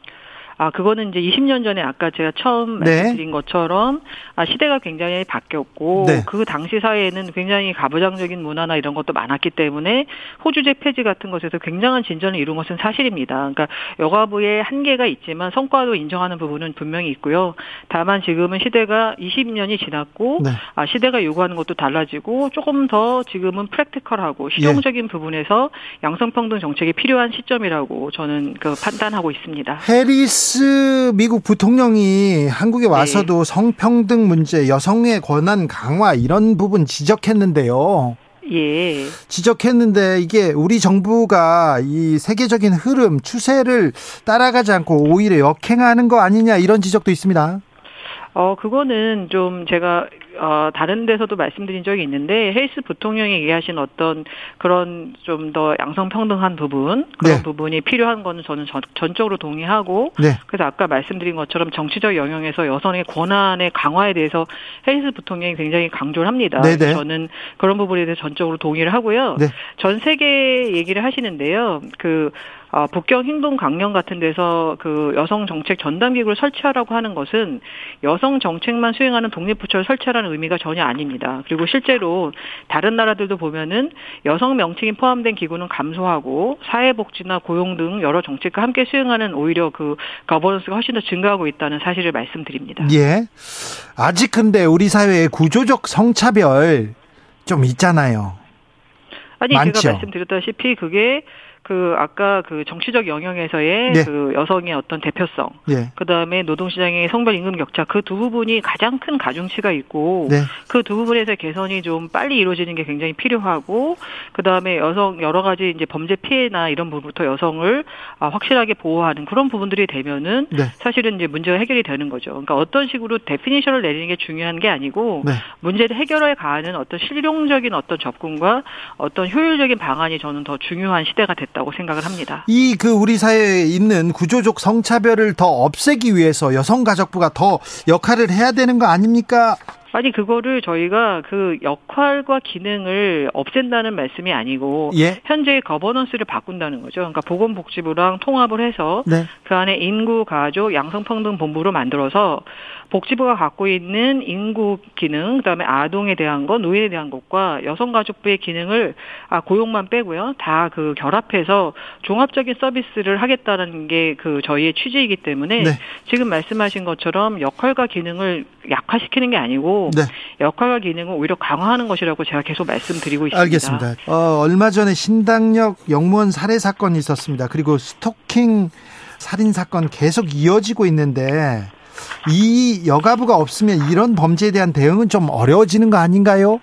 아, 그거는 이제 20년 전에 아까 제가 처음 네. 말씀드린 것처럼 아, 시대가 굉장히 바뀌었고 네. 그 당시 사회에는 굉장히 가부장적인 문화나 이런 것도 많았기 때문에 호주제 폐지 같은 것에서 굉장한 진전을 이룬 것은 사실입니다. 그러니까 여가부의 한계가 있지만 성과도 인정하는 부분은 분명히 있고요. 다만 지금은 시대가 20년이 지났고 네. 아, 시대가 요구하는 것도 달라지고 조금 더 지금은 프랙티컬하고 예. 실용적인 부분에서 양성평등 정책이 필요한 시점이라고 저는 그 판단하고 있습니다. 해리스 미국 부통령이 한국에 와서도 성평등 문제, 여성의 권한 강화 이런 부분 지적했는데요. 예. 지적했는데 이게 우리 정부가 이 세계적인 흐름, 추세를 따라가지 않고 오히려 역행하는 거 아니냐 이런 지적도 있습니다. 어, 그거는 좀 제가, 어, 다른 데서도 말씀드린 적이 있는데, 헬스 부통령이 얘기하신 어떤 그런 좀 더 양성평등한 부분, 그런 네. 부분이 필요한 거는 저는 전, 전적으로 동의하고, 네. 그래서 아까 말씀드린 것처럼 정치적 영역에서 여성의 권한의 강화에 대해서 헬스 부통령이 굉장히 강조를 합니다. 네네. 그래서 저는 그런 부분에 대해서 전적으로 동의를 하고요. 네. 전 세계 얘기를 하시는데요. 그 어, 북경 행동 강령 같은 데서 그 여성 정책 전담 기구를 설치하라고 하는 것은 여성 정책만 수행하는 독립 부처를 설치하라는 의미가 전혀 아닙니다. 그리고 실제로 다른 나라들도 보면은 여성 명칭이 포함된 기구는 감소하고 사회복지나 고용 등 여러 정책과 함께 수행하는 오히려 그 거버넌스가 훨씬 더 증가하고 있다는 사실을 말씀드립니다. 예. 아직 근데 우리 사회에 구조적 성차별 좀 있잖아요. 아니 많죠. 제가 말씀드렸다시피 그게 그 아까 그 정치적 영역에서의 네. 그 여성의 어떤 대표성 예. 그다음에 노동시장의 성별 임금 격차 그 두 부분이 가장 큰 가중치가 있고 네. 그두 부분에서 개선이 좀 빨리 이루어지는 게 굉장히 필요하고 그 다음에 여성 여러 가지 이제 범죄 피해나 이런 부분부터 여성을 아, 확실하게 보호하는 그런 부분들이 되면은 네. 사실은 이제 문제가 해결이 되는 거죠. 그러니까 어떤 식으로 definition을 내리는 게 중요한 게 아니고 네. 문제를 해결해 가는 어떤 실용적인 어떤 접근과 어떤 효율적인 방안이 저는 더 중요한 시대가 됐다 고 생각을 합니다. 이 그 우리 사회에 있는 구조적 성차별을 더 없애기 위해서 여성가족부가 더 역할을 해야 되는 거 아닙니까? 아니 그거를 저희가 그 역할과 기능을 없앤다는 말씀이 아니고 예. 현재 거버넌스를 바꾼다는 거죠. 그러니까 보건복지부랑 통합을 해서 네. 그 안에 인구, 가족, 양성평등 본부로 만들어서 복지부가 갖고 있는 인구 기능, 그다음에 아동에 대한 것, 노인에 대한 것과 여성가족부의 기능을 아 고용만 빼고요. 다 그 결합해서 종합적인 서비스를 하겠다는 게 그 저희의 취지이기 때문에 네. 지금 말씀하신 것처럼 역할과 기능을 약화시키는 게 아니고 네. 역할과 기능을 오히려 강화하는 것이라고 제가 계속 말씀드리고 있습니다. 알겠습니다. 어, 얼마 전에 신당역 영무원 살해 사건이 있었습니다. 그리고 스토킹 살인 사건 계속 이어지고 있는데 이 여가부가 없으면 이런 범죄에 대한 대응은 좀 어려워지는 거 아닌가요?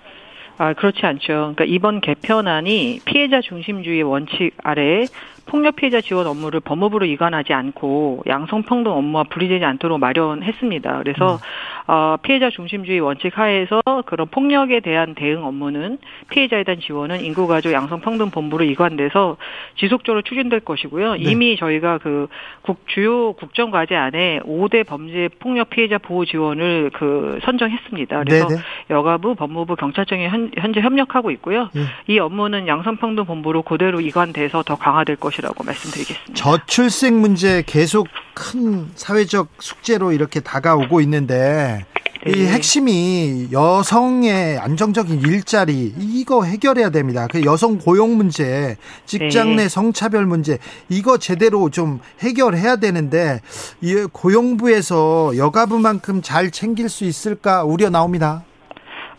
아, 그렇지 않죠. 그러니까 이번 개편안이 피해자 중심주의 원칙 아래 폭력 피해자 지원 업무를 법무부로 이관하지 않고 양성평등 업무와 분리되지 않도록 마련했습니다. 그래서 어, 피해자 중심주의 원칙 하에서 그런 폭력에 대한 대응 업무는 피해자에 대한 지원은 인구가족 양성평등 본부로 이관돼서 지속적으로 추진될 것이고요. 네. 이미 저희가 그 국, 주요 국정과제 안에 5대 범죄 폭력 피해자 보호 지원을 그 선정했습니다. 그래서 네네. 여가부, 법무부, 경찰청이 현, 현재 협력하고 있고요. 예. 이 업무는 양성평등본부로 그대로 이관돼서 더 강화될 것이 라고 말씀드리겠습니다. 저출생 문제 계속 큰 사회적 숙제로 이렇게 다가오고 있는데 이 네. 핵심이 여성의 안정적인 일자리 이거 해결해야 됩니다. 그 여성 고용 문제, 직장 네. 내 성차별 문제 이거 제대로 좀 해결해야 되는데 이 고용부에서 여가부만큼 잘 챙길 수 있을까 우려 나옵니다.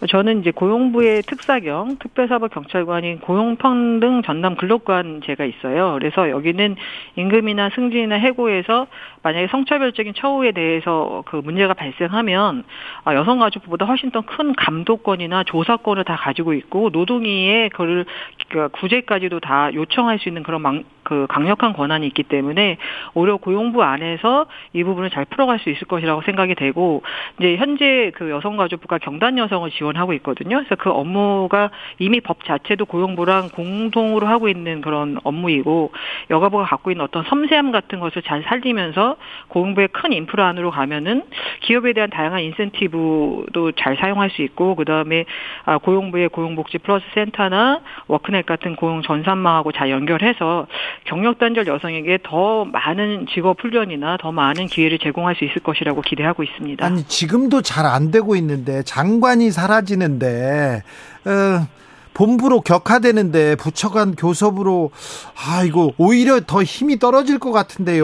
저는 이제 고용부의 특사경 특별사법경찰관인 고용평등 전담 근로관 제가 있어요. 그래서 여기는 임금이나 승진이나 해고에서 만약에 성차별적인 처우에 대해서 그 문제가 발생하면 아, 여성가족부보다 훨씬 더 큰 감독권이나 조사권을 다 가지고 있고 노동위에 그를 그 구제까지도 다 요청할 수 있는 그런 망, 그 강력한 권한이 있기 때문에 오히려 고용부 안에서 이 부분을 잘 풀어갈 수 있을 것이라고 생각이 되고 이제 현재 그 여성가족부가 경단 여성을 지원하고 있거든요. 그래서 그 업무가 이미 법 자체도 고용부랑 공동으로 하고 있는 그런 업무이고 여가부가 갖고 있는 어떤 섬세함 같은 것을 잘 살리면서 고용부의 큰 인프라 안으로 가면은 기업에 대한 다양한 인센티브도 잘 사용할 수 있고 그 다음에 아, 고용부의 고용복지 플러스 센터나 워크넷 같은 고용 전산망하고 잘 연결해서 경력 단절 여성에게 더 많은 직업 훈련이나 더 많은 기회를 제공할 수 있을 것이라고 기대하고 있습니다. 아니 지금도 잘 안 되고 있는데 장관이 사라지는데 어, 본부로 격화되는데 부처 간 교섭으로 아 이거 오히려 더 힘이 떨어질 것 같은데요.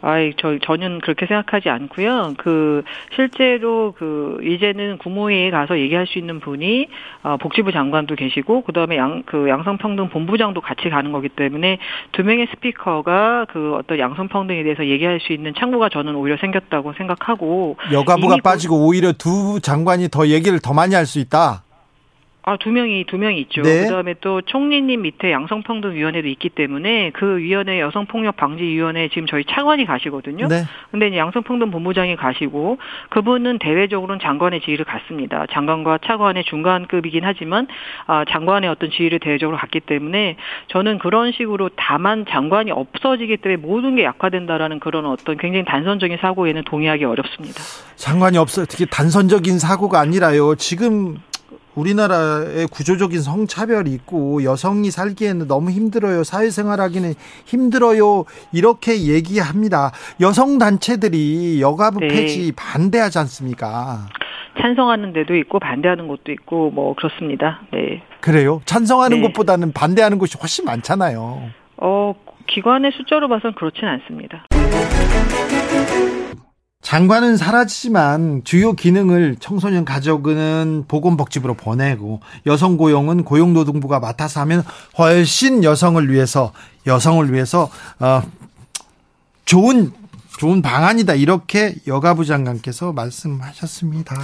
아이, 저, 저는 그렇게 생각하지 않고요. 그, 실제로 그, 이제는 국무회의에 가서 얘기할 수 있는 분이, 어, 복지부 장관도 계시고, 그 다음에 양, 그 양성평등 본부장도 같이 가는 거기 때문에, 두 명의 스피커가 그 어떤 양성평등에 대해서 얘기할 수 있는 창구가 저는 오히려 생겼다고 생각하고, 여가부가 빠지고 오히려 두 장관이 더 얘기를 더 많이 할 수 있다. 아, 두 명이, 두 명이 있죠. 네. 그 다음에 또 총리님 밑에 양성평등위원회도 있기 때문에 그 위원회 여성폭력방지위원회 지금 저희 차관이 가시거든요. 네. 근데 이제 양성평등 본부장이 가시고 그분은 대외적으로는 장관의 지위를 갖습니다. 장관과 차관의 중간급이긴 하지만 아, 장관의 어떤 지위를 대외적으로 갖기 때문에 저는 그런 식으로 다만 장관이 없어지기 때문에 모든 게 약화된다라는 그런 어떤 굉장히 단선적인 사고에는 동의하기 어렵습니다. 장관이 없어 특히 단선적인 사고가 아니라요. 지금 우리나라의 구조적인 성차별이 있고 여성이 살기에는 너무 힘들어요. 사회생활하기는 힘들어요. 이렇게 얘기합니다. 여성 단체들이 여가부 네. 폐지 반대하지 않습니까? 찬성하는 데도 있고 반대하는 곳도 있고 뭐 그렇습니다. 네. 그래요? 찬성하는 네. 것보다는 반대하는 곳이 훨씬 많잖아요. 어, 기관의 숫자로 봐선 그렇진 않습니다. 장관은 사라지지만 주요 기능을 청소년 가족은 보건복지부로 보내고 여성 고용은 고용노동부가 맡아서 하면 훨씬 여성을 위해서 여성을 위해서 어 좋은 좋은 방안이다 이렇게 여가부 장관께서 말씀하셨습니다.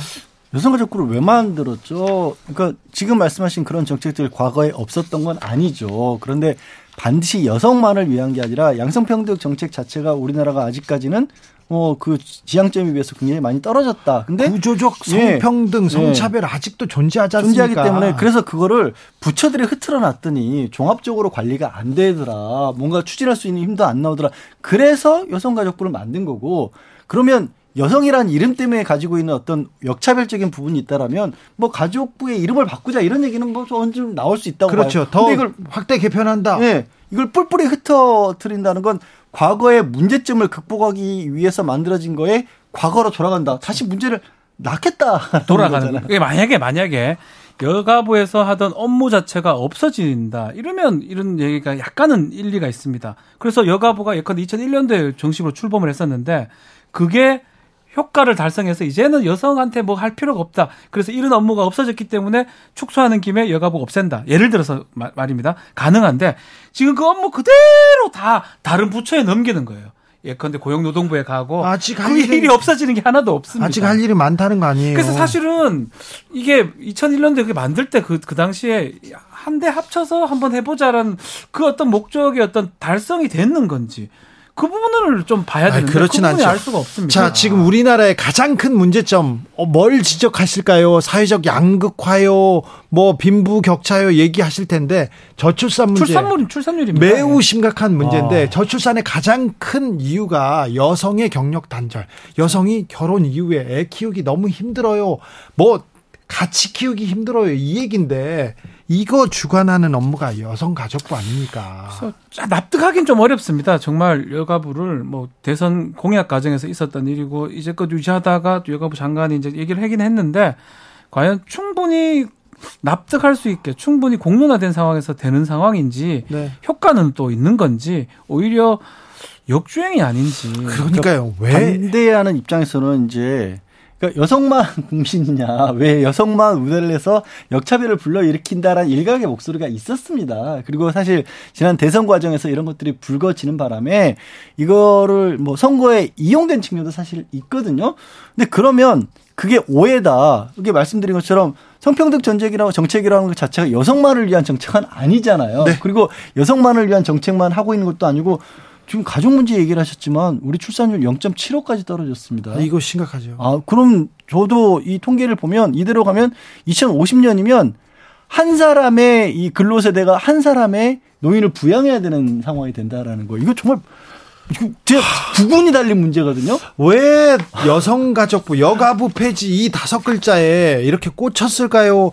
여성가족부를 왜 만들었죠? 그러니까 지금 말씀하신 그런 정책들 과거에 없었던 건 아니죠. 그런데 반드시 여성만을 위한 게 아니라 양성평등 정책 자체가 우리나라가 아직까지는 어 그 지향점에 비해서 굉장히 많이 떨어졌다. 근데 구조적 예. 성평등, 성차별 아직도 존재하지 않습니까? 존재하기 때문에 그래서 그거를 부처들이 흐트러 놨더니 종합적으로 관리가 안 되더라. 뭔가 추진할 수 있는 힘도 안 나오더라. 그래서 여성가족부를 만든 거고 그러면 여성이란 이름 때문에 가지고 있는 어떤 역차별적인 부분이 있다라면 뭐 가족부의 이름을 바꾸자 이런 얘기는 뭐 언제 좀 나올 수 있다고 그렇죠. 봐요. 더 근데 이걸 확대 개편한다. 네, 이걸 뿔뿔이 흩어뜨린다는 건 과거의 문제점을 극복하기 위해서 만들어진 거에 과거로 돌아간다. 다시 문제를 낳겠다. 돌아가는 거예요. 이게 만약에 만약에 여가부에서 하던 업무 자체가 없어진다. 이러면 이런 얘기가 약간은 일리가 있습니다. 그래서 여가부가 예컨대 2001년도에 정식으로 출범을 했었는데 그게 효과를 달성해서 이제는 여성한테 뭐 할 필요가 없다. 그래서 이런 업무가 없어졌기 때문에 축소하는 김에 여가부 없앤다. 예를 들어서 마- 말입니다. 가능한데 지금 그 업무 그대로 다 다른 부처에 넘기는 거예요. 예컨대 고용노동부에 가고 아직 할 그 일은- 일이 없어지는 게 하나도 없습니다. 아직 할 일이 많다는 거 아니에요. 그래서 사실은 이게 2001년도에 그게 만들 때그그 당시에 한 대 합쳐서 한번 해보자라는 그 어떤 목적의 어떤 달성이 됐는 건지 그 부분을 좀 봐야 되는데 그렇진 그 않죠. 알 수가 없습니다. 자, 지금 우리나라의 가장 큰 문제점, 어, 뭘 지적하실까요? 사회적 양극화요, 뭐, 빈부 격차요, 얘기하실 텐데, 저출산 문제. 출산물 출산율입니다. 매우 심각한 문제인데, 아. 저출산의 가장 큰 이유가 여성의 경력 단절. 여성이 결혼 이후에 애 키우기 너무 힘들어요. 뭐, 같이 키우기 힘들어요. 이 얘기인데, 이거 주관하는 업무가 여성가족부 아닙니까? 그래서 자, 납득하기는 좀 어렵습니다. 정말 여가부를 뭐 대선 공약 과정에서 있었던 일이고 이제껏 유지하다가 또 여가부 장관이 이제 얘기를 하긴 했는데 과연 충분히 납득할 수 있게 충분히 공론화된 상황에서 되는 상황인지 네. 효과는 또 있는 건지 오히려 역주행이 아닌지 그러니까요. 왜? 반대하는 입장에서는 이제 그러니까 여성만 국민이냐 왜 여성만 무대를 해서 역차별을 불러일으킨다라는 일각의 목소리가 있었습니다. 그리고 사실 지난 대선 과정에서 이런 것들이 불거지는 바람에 이거를 뭐 선거에 이용된 측면도 사실 있거든요. 근데 그러면 그게 오해다. 이게 말씀드린 것처럼 성평등 전쟁이라고 정책이라는 것 자체가 여성만을 위한 정책은 아니잖아요. 그리고 여성만을 위한 정책만 하고 있는 것도 아니고 지금 가족 문제 얘기를 하셨지만 우리 출산율 0.75까지 떨어졌습니다. 아, 이거 심각하죠. 아, 그럼 저도 이 통계를 보면 이대로 가면 2050년이면 한 사람의 이 근로 세대가 한 사람의 노인을 부양해야 되는 상황이 된다라는 거. 이거 정말 제가 구분이 달린 문제거든요. 왜 여성가족부, 여가부 폐지 이 다섯 글자에 이렇게 꽂혔을까요?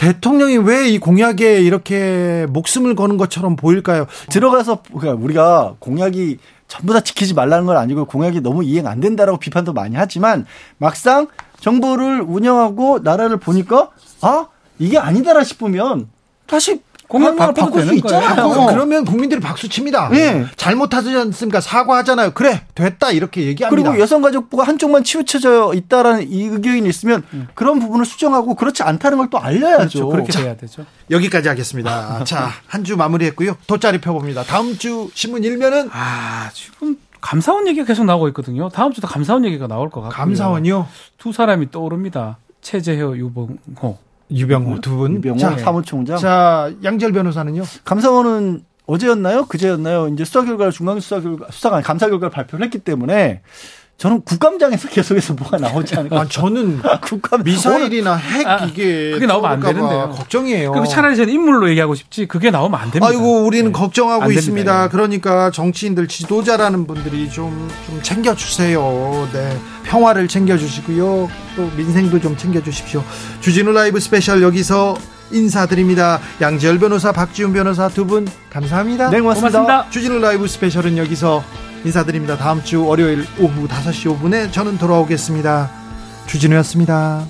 대통령이 왜 이 공약에 이렇게 목숨을 거는 것처럼 보일까요? 들어가서 그러니까 우리가 공약이 전부 다 지키지 말라는 건 아니고 공약이 너무 이행 안 된다라고 비판도 많이 하지만 막상 정부를 운영하고 나라를 보니까 아 이게 아니다라 싶으면 다시 바꿔도 바꿀 수. 있잖아요. 그- 그러면 국민들이 박수 칩니다. 네. 잘못하지 않습니까? 사과하잖아요. 그래, 됐다. 이렇게 얘기합니다. 그리고 여성가족부가 한쪽만 치우쳐져 있다라는 이 의견이 있으면 그런 부분을 수정하고 그렇지 않다는 걸 또 알려야죠. 그렇죠. 그렇게 돼야 되죠. 여기까지 하겠습니다. 자, 한 주 마무리했고요. 돗자리 펴봅니다. 다음 주 신문 일면은 아 지금 감사원 얘기가 계속 나오고 있거든요. 다음 주도 감사원 얘기가 나올 것 같고요. 감사원이요. 두 사람이 떠오릅니다. 최재효, 유봉호. 유병호 두 분. 이병호 자, 사무총장. 자, 양절 변호사는요. 감사원은 어제였나요? 그제였나요? 이제 수사 결과를 중앙 수사 결과 수사가 아니, 감사 결과를 발표를 했기 때문에 저는 국감장에서 계속해서 뭐가 나오지 않을까. 아, 저는 국감 미사일이나 핵 아, 이게 그게 나오면 안 되는데요. 걱정이에요. 그리고 차라리 저는 인물로 얘기하고 싶지 그게 나오면 안 됩니다. 아이고 우리는 네. 걱정하고 안 됩니다. 있습니다. 예. 그러니까 정치인들 지도자라는 분들이 좀, 좀 챙겨주세요. 네. 평화를 챙겨주시고요. 또 민생도 좀 챙겨주십시오. 주진우 라이브 스페셜 여기서 인사드립니다. 양지열 변호사, 박지훈 변호사 두 분 감사합니다. 네, 고맙습니다. 고맙습니다. 주진우 라이브 스페셜은 여기서 인사드립니다. 다음 주 월요일 오후 5시 5분에 저는 돌아오겠습니다. 주진우였습니다.